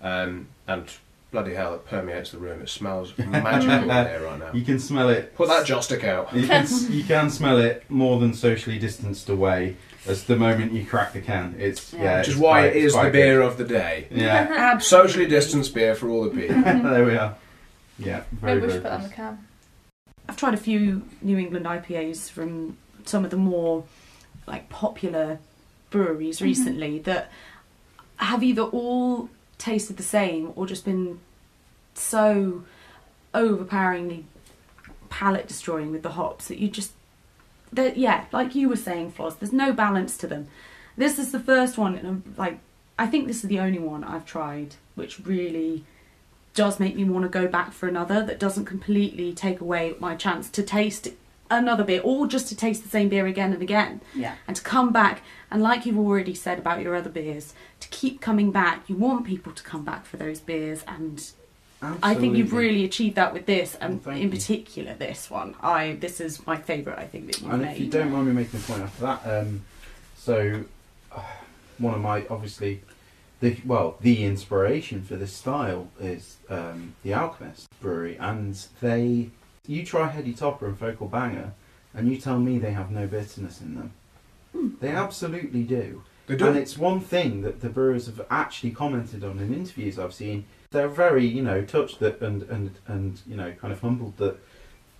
Um, and bloody hell, it permeates the room. It smells magical in here right now. You can smell it. Put that joss stick out. You can, you can smell it more than socially distanced away. As the moment you crack the can, it's Yeah. yeah. Which is why quite- it's the quite beer of the day. Yeah, Absolutely. Socially distanced beer for all the people. there we are. Yeah, very Maybe we very should put on the can. I've tried a few New England IPAs from some of the more like popular breweries mm-hmm. recently that have either all tasted the same or just been so overpoweringly palate destroying with the hops that you just that yeah, like you were saying, Floss, there's no balance to them. This is the first one, and I'm like, I think this is the only one I've tried which really does make me want to go back for another. That doesn't completely take away my chance to taste another beer, or just to taste the same beer again and again, Yeah. and to come back. And like you've already said about your other beers, to keep coming back. You want people to come back for those beers, and I think you've really achieved that with this, and Well, thank in you. particular this one. I this is my favourite. I think that you've And made. if you don't mind me making a point after that, um, so uh, one of my obviously the well the inspiration for this style is um, the Alchemist Brewery, and they you try Heady Topper and Focal Banger, and you tell me they have no bitterness in them. Hmm. They absolutely do. They do. And it's one thing that the brewers have actually commented on in interviews I've seen. They're very, you know, touched that and and and you know, kind of humbled that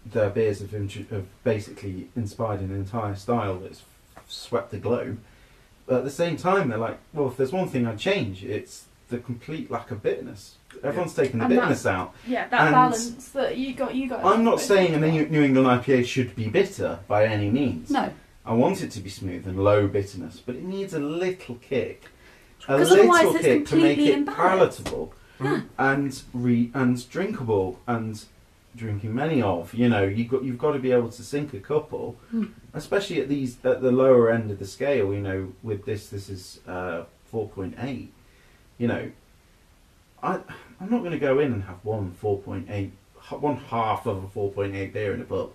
their beers have, intro- have basically inspired an entire style that's swept the globe. But at the same time, they're like, well, if there's one thing I'd change, it's the complete lack of bitterness. Everyone's taking the And bitterness out. Yeah, that And balance that you got, you got. I'm not saying a New New England IPA should be bitter by any means. no, I want it to be smooth and low bitterness, but it needs a little kick. a little kick to make it imbalanced. palatable Yeah. and re- and drinkable and drinking many of. You know, you got you've got to be able to sink a couple, Hmm. especially at these at the lower end of the scale. You know, with this this is uh, four point eight. You know, I I'm not going to go in and have one four point eight one half of a four point eight beer in a pub.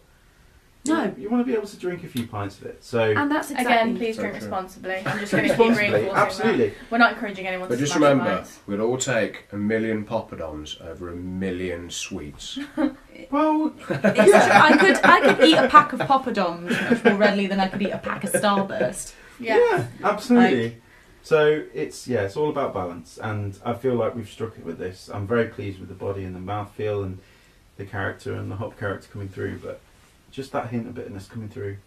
No. you want to be able to drink a few pints of it. So and that's exactly Again, please So drink true. responsibly. I'm just going to keep responsibly, reinforcing absolutely. that. We're not encouraging anyone But to just smash remember, pints. we'd all take a million poppadoms over a million sweets. Well, It's true. I could I could eat a pack of poppadoms much more readily than I could eat a pack of Starburst. Yeah. yeah, absolutely. So it's yeah, it's all about balance, and I feel like we've struck it with this. I'm very pleased with the body and the mouthfeel and the character and the hop character coming through, but just that hint of bitterness coming through.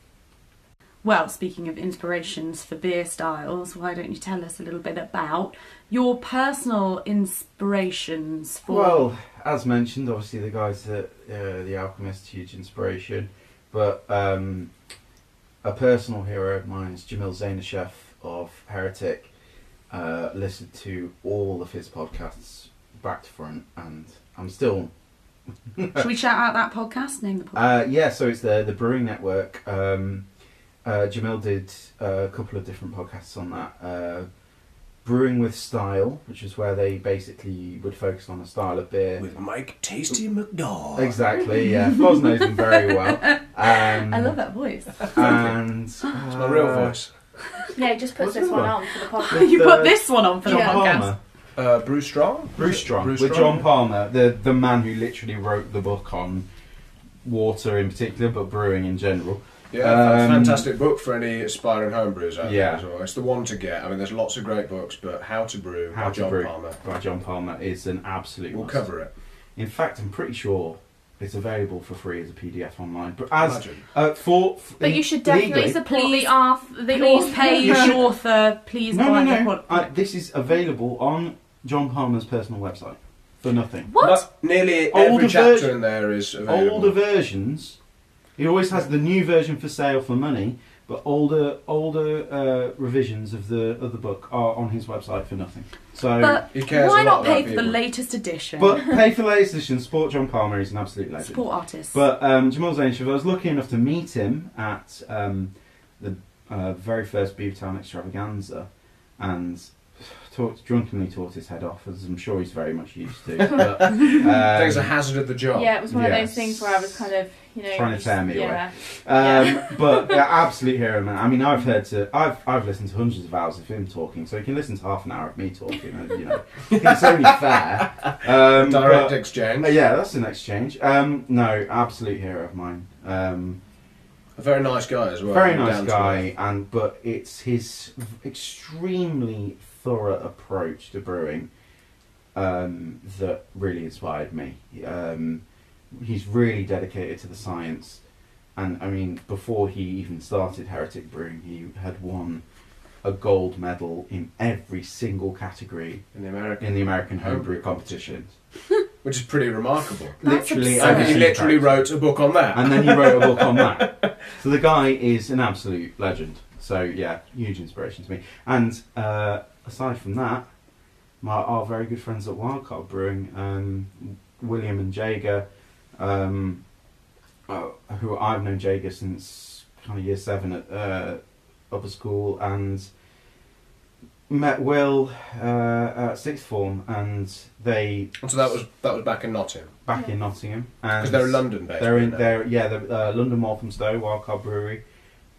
Well, speaking of inspirations for beer styles, why don't you tell us a little bit about your personal inspirations for Well, as mentioned, obviously the guys at uh, the Alchemist, huge inspiration, but um, a personal hero of mine is Jamil Zainasheff of Heretic. Uh, listened to all of his podcasts back to front, and I'm still Should we shout out that podcast? Name the podcast. Uh, yeah, so it's the the Brewing Network. Um, uh, Jamil did a couple of different podcasts on that. Uh, Brewing with Style, which is where they basically would focus on a style of beer. With Mike Tasty McDole. Exactly, yeah. Foz knows him very well. Um, I love that voice. And It's my real uh, voice. Yeah, he just puts What's this the one one? on for the podcast. You put this one on for the Yeah. John podcast. Palmer. Uh, Brew Strong? Brew Strong, Bruce with Strong. John Palmer, the the man who literally wrote the book on water in particular, but brewing in general. Yeah, Um, fantastic book for any aspiring homebrewers out Yeah. there as well. It's the one to get. I mean, there's lots of great books, but How to Brew How by to John Brew Palmer. by John Palmer is an absolute. We'll must. cover it. In fact, I'm pretty sure it's available for free as a PDF online. But as Imagine. uh, for, But you should definitely legally- support Please- the author. The Please author. pay the author. Please no, buy no, the no. pod- Uh, this is available on John Palmer's personal website for nothing. What? But nearly Older every chapter version- in there is available. Older versions. He always has the new version for sale for money, But older older uh, revisions of the of the book are on his website for nothing. So, But He cares why a lot not about pay for the people. latest edition? but pay for the latest edition. Support John Palmer. He's an absolute legend. Support artist. But um, Jamal Zainasheff, I was lucky enough to meet him at um, the uh, very first Beavertown extravaganza and talked, drunkenly taught his head off, as I'm sure he's very much used to. But, I think it's a um, hazard of the job. Yeah, it was one of Yes. those things where I was kind of, you know, Trying to tear me yeah. Um, but yeah, absolute hero, man. I mean, I've heard to, I've, I've listened to hundreds of hours of him talking, so you can listen to half an hour of me talking. And, you know, it's only fair. Um, Direct but- exchange. uh, yeah, that's an exchange. Um, no, absolute hero of mine. Um, A very nice guy as well. very nice guy, and but it's his extremely thorough approach to brewing um, that really inspired me. Um, he's really dedicated to the science, and I mean, before he even started Heretic Brewing, he had won a gold medal in every single category in the American, in the American homebrew Homebrew competitions. which is pretty remarkable. That's literally, absurd. And he literally wrote a book on that. and then he wrote a book on that. So the guy is an absolute legend. So yeah, huge inspiration to me. And uh, aside from that, my our very good friends at Wildcard Brewing, um, William and Jaega, um, uh, who I've known Jaega since kind of year seven at uh, upper school, and met Will uh, at sixth form, and they so that was that was back in Nottingham back Yeah. in Nottingham, because they're in London based. they're in they're yeah they're uh, London Walthamstow Wildcard Brewery,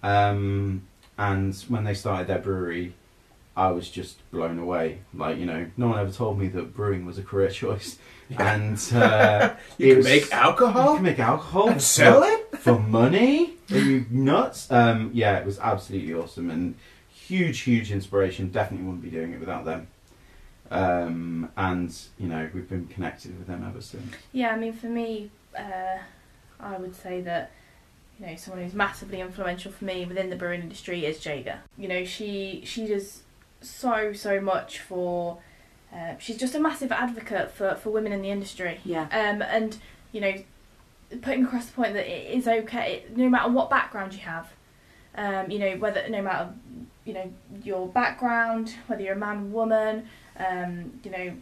um, and when they started their brewery, I was just blown away. Like you know, no one ever told me that brewing was a career choice, Yeah. and uh, You can was- make alcohol. you can make alcohol and sell it. for, for money. Are you nuts? Um, yeah, it was absolutely awesome and huge, huge inspiration. Definitely wouldn't be doing it without them. Um, and you know, we've been connected with them ever since. Yeah, I mean, for me, uh, I would say that you know someone who's massively influential for me within the brewing industry is Jaega. You know, she she does so so much for. Uh, she's just a massive advocate for, for women in the industry. yeah. Um, and you know, putting across the point that it is okay, no matter what background you have. Um, you know, whether no matter you know your background, whether you're a man, woman, um, you know,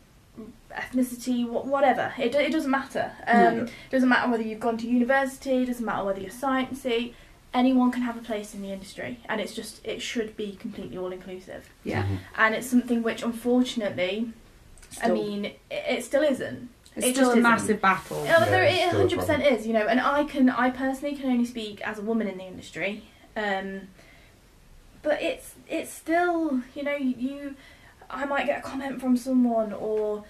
ethnicity, wha- whatever. It, it doesn't matter. Um, No. It doesn't matter whether you've gone to university. It doesn't matter whether you're sciencey. Anyone can have a place in the industry, and it's just it should be completely all inclusive. Yeah. Mhm. And it's something which, unfortunately, I mean, it, it still isn't. it's it still just a isn't. massive battle. Yeah, Yeah, there it a hundred percent is, you know, and I can, I personally can only speak as a woman in the industry, um, but it's it's still, you know, you, I might get a comment from someone or,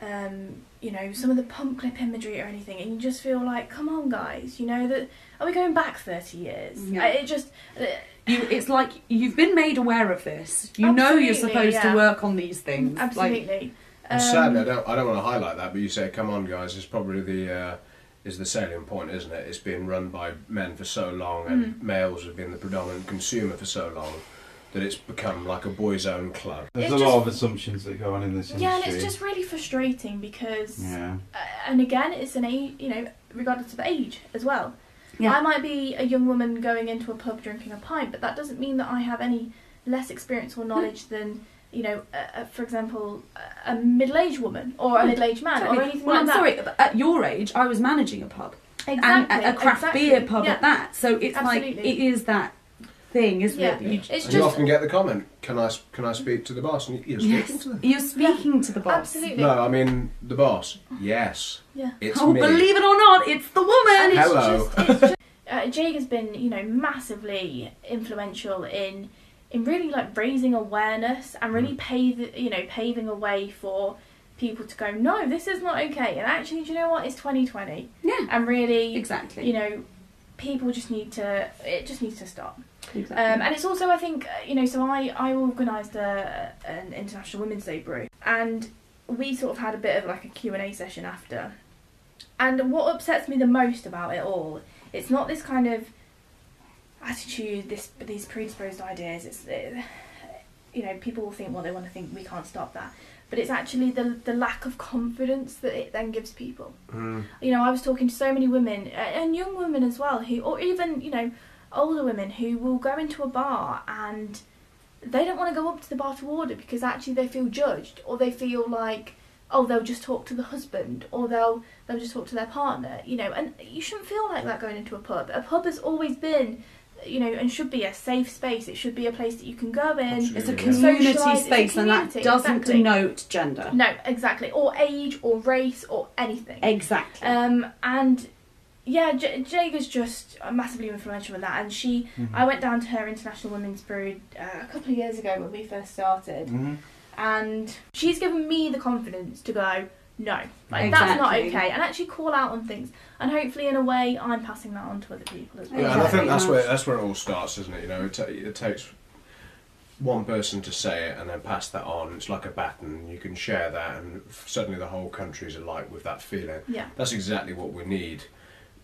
um, you know, some of the pump clip imagery or anything, and you just feel like, come on, guys, you know that are we going back thirty years? Yeah. It just, uh, You, it's like you've been made aware of this. You know you're supposed yeah. to work on these things. Like, absolutely. And Um, sadly, I don't I don't want to highlight that, but you say, "Come on, guys," is probably the uh, is the salient point, isn't it? It's been run by men for so long, and Mm. males have been the predominant consumer for so long that it's become like a boys' own club. There's It's a lot of assumptions that go on in this industry. Yeah, and it's just really frustrating because yeah. Uh, and again, it's an age, you know, regardless of age as well. Yeah. I might be a young woman going into a pub drinking a pint, but that doesn't mean that I have any less experience or knowledge than, you know, uh, for example, a- a middle-aged woman or a middle-aged man Totally. or anything like that. well, like I'm that. sorry, but at your age, I was managing a pub exactly, and a, a craft exactly. beer pub yeah. at that. So it's like it is that thing, isn't Yeah. it? that You, It's and you just often get the comment, "Can I s- can I speak to the boss?" And you're speaking yes, to them. you're speaking to the boss. absolutely. No, I mean the boss. Yes, Yeah. it's oh, me. believe it or not, it's the woman. And it's Hello. just, it's just, uh, Jake has been, you know, massively influential in in really like raising awareness and really Mm. pave, you know, paving a way for people to go, no, this is not okay. And actually, do you know what? It's 2020, Yeah, and really, exactly. you know, people just need to. It just needs to stop. Exactly. Um, and it's also, I think, uh, you know, so I, I organised a, an International Women's Day brew, and we sort of had a bit of like a Q&A session after. And what upsets me the most about it all, it's not this kind of attitude, this these predisposed ideas. It's, it, you know, people will think what they want to think. We can't stop that. But it's actually the the lack of confidence that it then gives people Mm. you know, I was talking to so many women uh, and young women as well, who, or even you know, older women who will go into a bar and they don't want to go up to the bar to order because actually they feel judged or they feel like oh they'll just talk to the husband or they'll they'll just talk to their partner you know and you shouldn't feel like that going into a pub a pub has always been you know and should be a safe space it should be a place that you can go in Absolutely. It's a community Socialise, it's a space, and that doesn't exactly. denote gender. no exactly or age or race or anything Exactly. um, and yeah, J- Jaega's just massively influential in that. And she, Mm-hmm. I went down to her International Women's Brew uh, a couple of years ago when we first started, Mhm. and she's given me the confidence to go, no, like that's not okay, and actually call out on things. And hopefully, in a way, I'm passing that on to other people as well. Yeah, and I think that's where that's where it all starts, isn't it? You know, it, ta- it takes one person to say it and then pass that on. It's like a baton. You can share that, and suddenly the whole country's alight with that feeling. Yeah. That's exactly what we need,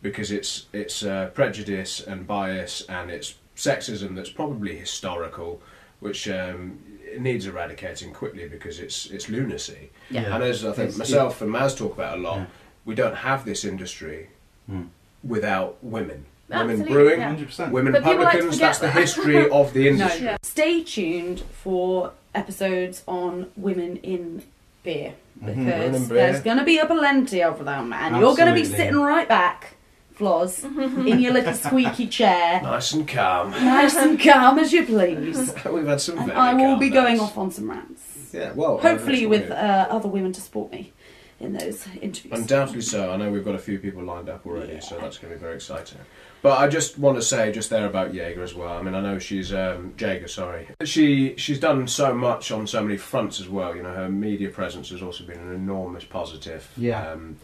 because it's it's uh, prejudice and bias and it's sexism that's probably historical, which um, it needs eradicating quickly because it's it's lunacy. Yeah. And as I think It's- myself and Maz talk about a lot, Yeah. we don't have this industry Mm. without women. Women brewing, yeah. 100%. women But people like to publicans. that's the history of the no. industry. Yeah. Stay tuned for episodes on women in beer Mhm. because Women in beer. there's going to be a plenty of them, and you're going to be sitting right back, Floz, in your little squeaky chair, Nice and calm. nice and calm as you please. We've had some And very I will calm be going nights. off on some rants. Yeah, well, Hopefully, with uh, other women to support me in those interviews. Undoubtedly so. I know we've got a few people lined up already, Yeah. so that's going to be very exciting. But I just want to say just there about Jaega as well. I mean, I know she's um, Jaega, sorry. She she's done so much on so many fronts as well. You know, her media presence has also been an enormous positive. Yeah. Um,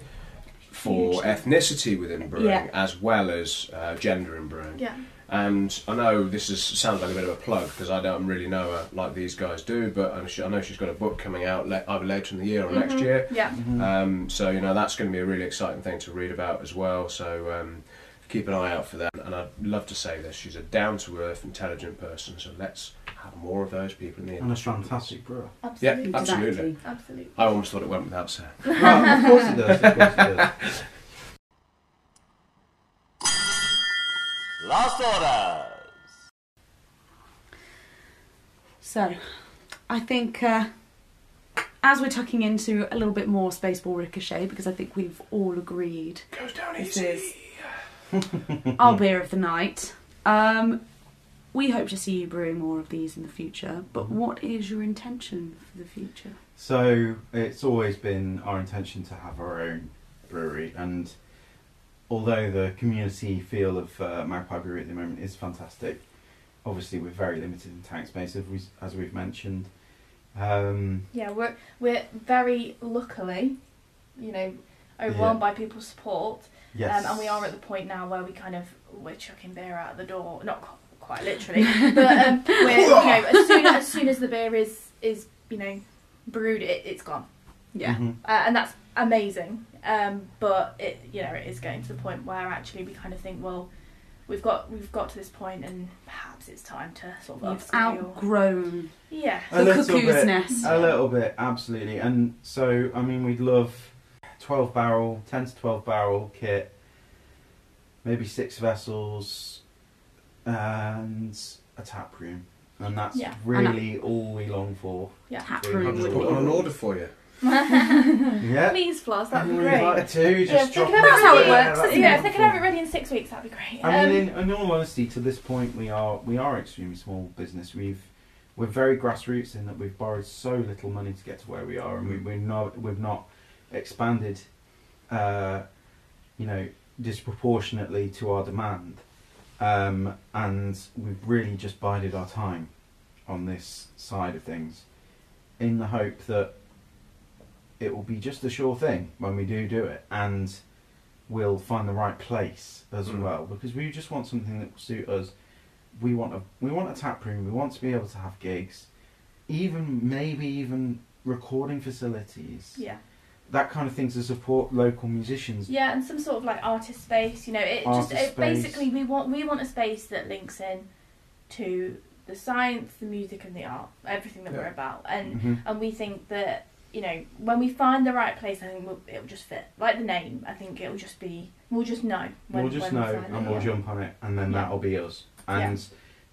for Hugely. ethnicity within brewing, Yeah. as well as uh, gender in brewing. Yeah. And I know this is sounds like a bit of a plug because I don't really know her like these guys do, but I'm sure, I know she's got a book coming out le- either later in the year or next Mhm. year. Yeah. Um, so you know that's going to be a really exciting thing to read about as well. So um, keep an eye out for that. And I'd love to say this: she's a down to earth, intelligent person. So let's have more of those people in the And a industry. fantastic brewer. Yeah, Absolutely. absolutely. Exactly. Absolutely. I almost thought it went without saying. well, of course it does. Of course it does. Last orders. So, I think uh, as we're tucking into a little bit more Spaceball Ricochet, because I think we've all agreed Goes down This easy. is- our beer of the night. Um, we hope to see you brewing more of these in the future, but what is your intention for the future? So it's always been our intention to have our own brewery, and although the community feel of uh, Magpie Brewery at the moment is fantastic, obviously we're very limited in tank space, as, we, as we've mentioned. Um, Yeah, we're we're very luckily, you know, overwhelmed by people's support. Yes, Um, and we are at the point now where we kind of we're chucking beer out the door, not qu- quite literally, but um, we're you know as soon as soon as the beer is is you know brewed, it, it's gone, Yeah. Mhm. uh, and that's amazing. Um, but it you know it is getting to the point where actually we kind of think, well, we've got we've got to this point, and perhaps it's time to sort of You've upscale. outgrown yeah, A the cuckoo's bit. nest. A little bit, absolutely. And so, I mean, we'd love 12 barrel, 10 to 12 barrel kit, maybe six vessels, and a tap room. And that's Yeah. really all we long for. yeah. Tap Three room I'll just would put be one on order for you. Yeah. Please, Floss, that'd be You're great. invited to, Yeah, just if they drop can it have it ready- works, that'd yeah, if they can have it ready in six weeks, that'd be great. I Um, mean, in, in all honesty, to this point, we are we are extremely small business. We've we're very grassroots in that we've borrowed so little money to get to where we are, and we, we're not we've not expanded, uh, you know, disproportionately to our demand, um, and we've really just bided our time on this side of things, in the hope that it will be just a sure thing when we do do it, and we'll find the right place as Mm. well because we just want something that will suit us. We want a we want a tap room. We want to be able to have gigs, even maybe even recording facilities, yeah. That kind of thing to support local musicians. Yeah, and some sort of like artist space. You know, it just it, space. basically we want we want a space that links in to the science, the music, and the art, everything that we're about. And Mhm. and we think that you know when we find the right place, I think we'll, it'll just fit. Like the name, I think it'll just be we'll just know. When, we'll just when know and it, we'll yeah. jump on it, and then Yeah. that'll be us. and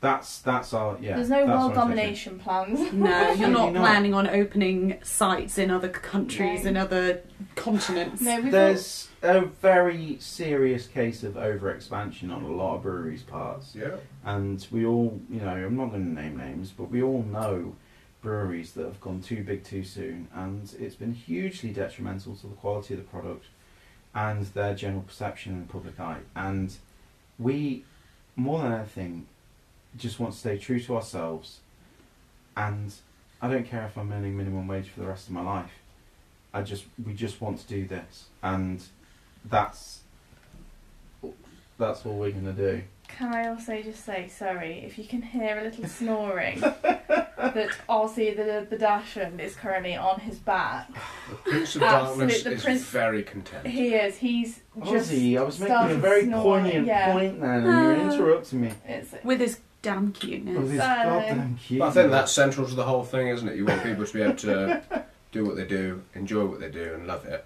that's that's our yeah. There's no world domination plans. No, you're not not. planning on opening sites in other countries No. and other continents. No, we've There's a very serious case of overexpansion on a lot of breweries' parts. Yeah. And we all, you know, I'm not going to name names, but we all know breweries that have gone too big too soon, and it's been hugely detrimental to the quality of the product and their general perception in the public eye. And we, more than anything, just want to stay true to ourselves. And I don't care if I'm earning minimum wage for the rest of my life. I just, we just want to do this, and that's that's all we're gonna do. Can I also just say sorry if you can hear a little snoring that Ozzy the the Dachshund is currently on his back. The Prince of Darkness is Prince- very content. He is. He's just Ozzy, I was making a very snoring, poignant yeah. point then, and you were Ah. interrupting me. It's With his damn cuteness. his So- goddamn cute. But I think that's central to the whole thing, isn't it? You want people to be able to do what they do, enjoy what they do, and love it.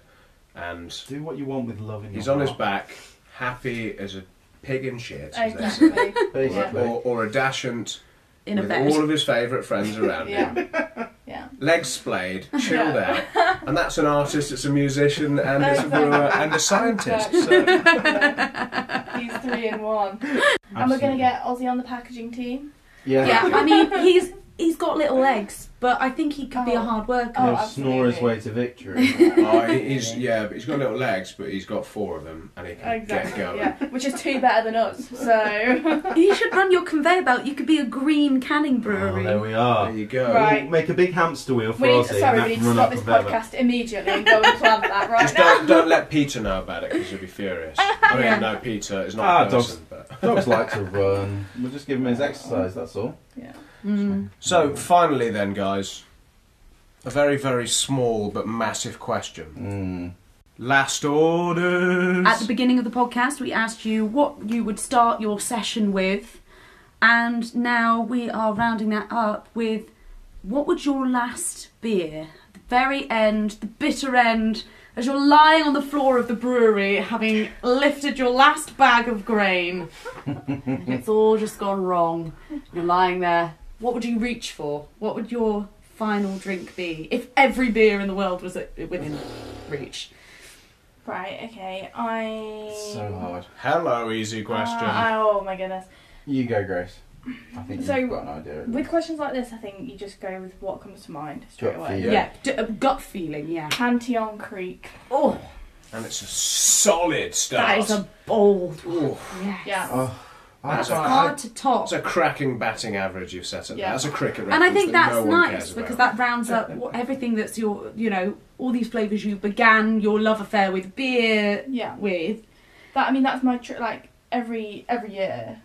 And Do what you want with love in he's your on his back, happy as a pig in shit, as they say. exactly. basically. or, or a dashant in a with bed. all of his favourite friends around him. yeah, yeah. Legs splayed, chilled Yeah. out. And that's an artist, it's a musician, and it's a brewer, and a scientist. So. Yeah. He's three in one. And we're gonna get Ozzy on the packaging team. Yeah. yeah, I mean he's he's got little legs, but I think he could be a Oh. hard worker. Oh, He'll snore his way to victory. Oh, he- he's yeah, but he's got little legs, but he's got four of them, and he can Exactly. get going. Yeah, which is two better than us. So You should run your conveyor belt. You could be a green canning oh, brewery. there we are. There are. you go. Right. We'll make a big hamster wheel for we need. Ozzy. Sorry, we that need to run stop this a bit podcast immediately and go and plan that right Just now. don't, don't let Peter know about it because he'll be furious. I mean, no, Peter is not Ah, a person. But. Dogs like to run. We'll just give him his exercise. That's all. Yeah. Mm. So, finally, then, guys, a very, very small but massive question. Mm. Last orders. At the beginning of the podcast, we asked you what you would start your session with, and now we are rounding that up with what would your last beer? The very end, the bitter end, as you're lying on the floor of the brewery, having lifted your last bag of grain. it's all just gone wrong. You're lying there. What would you reach for? What would your final drink be if every beer in the world was within reach? Right. Okay. I. So hard. Hello, easy question. Uh, oh my goodness. You go, Grace. I think So, you've got an idea. With questions like this, I think you just go with what comes to mind straight Gut away. feeling. Yeah, d- a gut feeling, yeah. Cantillon Kriek. Oh, and it's a solid start. that is a bold one. Yes. Yeah. Oh, That's That's hard to top. that's a cracking batting average you've set up Yeah. there. That's a cricket record. And I think that that's no nice because that rounds up everything that's your, you know, all these flavours you began your love affair with beer Yeah. with. That I mean, that's my tr- like every every year.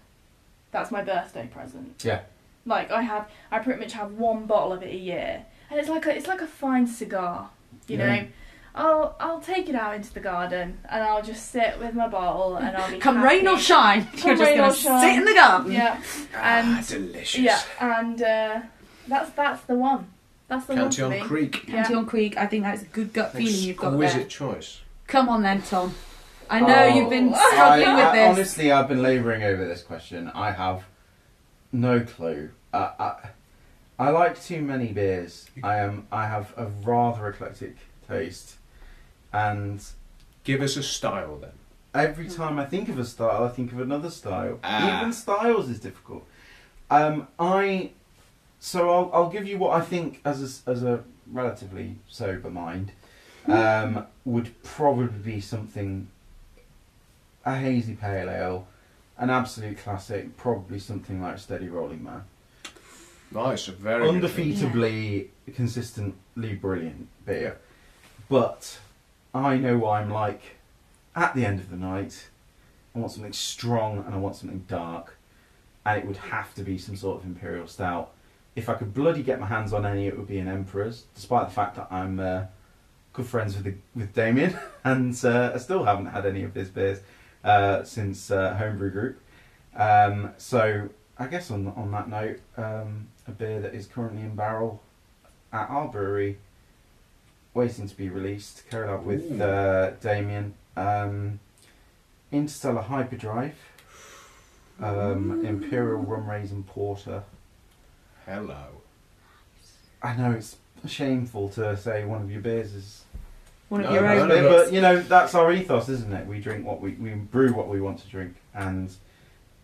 That's my birthday present. Yeah. Like I have, I pretty much have one bottle of it a year, and it's like a it's like a fine cigar. You Yeah. know, I'll I'll take it out into the garden and I'll just sit with my bottle and I'll be Come happy. rain or shine, Come you're just rain going or to shine. sit in the garden. Yeah, Ah, and- delicious. yeah, and uh, that's that's the one. That's the Cantillon one for me. Kriek. Yeah. Cantillon Kriek, I think that's a good gut feeling you've got Exquisite there. choice. Come on then, Tom. I know Oh. you've been struggling I, with I- this. Honestly, I've been labouring over this question. I have no clue. Uh, I, I like too many beers. I am. I have a rather eclectic taste, and Give us a style then. every time I think of a style, I think of another style. Ah. Even styles is difficult. Um, I. So I'll, I'll give you what I think as a, s- as a relatively sober mind um, would probably be something a hazy pale ale, an absolute classic, probably something like Steady Rolling Man. Nice, a very good choice. Undefeatably, consistently brilliant beer, but I know what I'm like at the end of the night. I want something strong and I want something dark, and it would have to be some sort of imperial stout. If I could bloody get my hands on any, it would be an Emperor's, despite the fact that I'm uh, good friends with the, with Damien, and uh, I still haven't had any of his beers uh, since uh, Homebrew Group. Um, so I guess on on that note, um, a beer that is currently in barrel at our brewery, waiting to be released, carried out with Ooh. uh, Damien. Um, Interstellar Hyperdrive. um, Imperial Rum Raisin Porter. Hello. I know it's shameful to say one of your beers is One of No, your no, own no, beers. but you know that's our ethos, isn't it? We drink what we we brew what we want to drink, and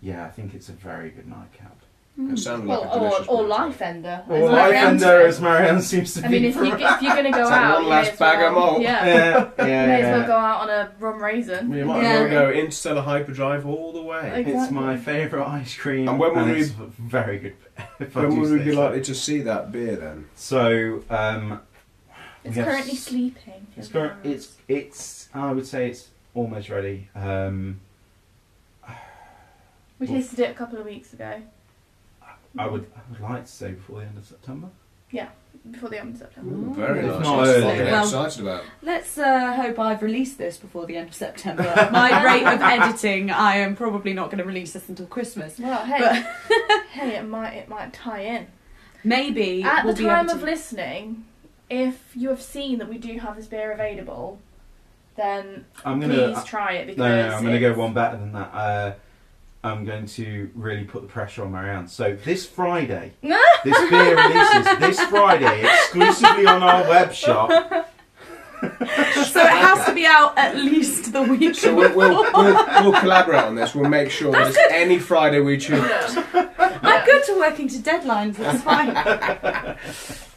yeah, I think it's a very good nightcap. It sounded Or, like a delicious or brew. life ender. Or as Marianne Life Ender, said. as Marianne seems to I be. mean, if, you, for if you're going to go It's like out, one you last may as bag of malt. Yeah, yeah, yeah, you may as well yeah. go out on a rum raisin. You might Yeah. as well go Interstellar Hyperdrive all the way. Like- It's my favourite ice cream, And when will we- it's very good. if I When do would we say be so. likely to see that beer then? So, um, It's yes. currently sleeping. It's in current. It's it's. I would say it's almost ready. Um, We tasted it a couple of weeks ago, I would. I would like to say before the end of September. Yeah, before the end of September. Ooh, very If nice. not That's earlier. what I'm Well- excited about. Let's uh, hope I've released this before the end of September. My rate of editing, I am probably not going to release this until Christmas. Well, hey, But hey, it might it might tie in. maybe At we'll the be time able of to... listening, if you have seen that we do have this beer available, then I'm gonna. please try it because no, no, no, I'm gonna go it's- one better than that. Uh, I'm going to really put the pressure on Marianne. So this Friday, this beer releases this Friday exclusively on our web shop. So it has to be out at least the week So we'll, we'll, we'll, we'll collaborate on this. We'll make sure that it's any Friday we choose. I'm good to working to deadlines. It's fine.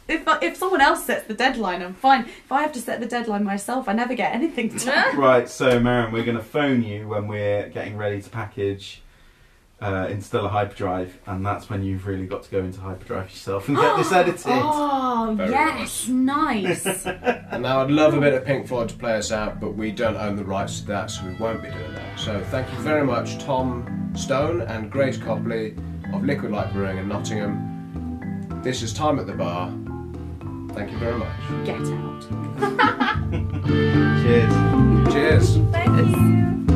if if someone else sets the deadline, I'm fine. If I have to set the deadline myself, I never get anything done. Right, so Marianne, we're going to phone you when we're getting ready to package uh, Interstellar Hyperdrive, and that's when you've really got to go into Hyperdrive yourself and get this edited. Oh Very yes, nice. And now I'd love a bit of Pink Floyd to play us out, but we don't own the rights to that, so we won't be doing that. So thank you very much, Tom Stone and Grace Copley of Liquid Light Brewing in Nottingham. This is Time at the Bar. Thank you very much. Get out. Cheers. Cheers. Thank you.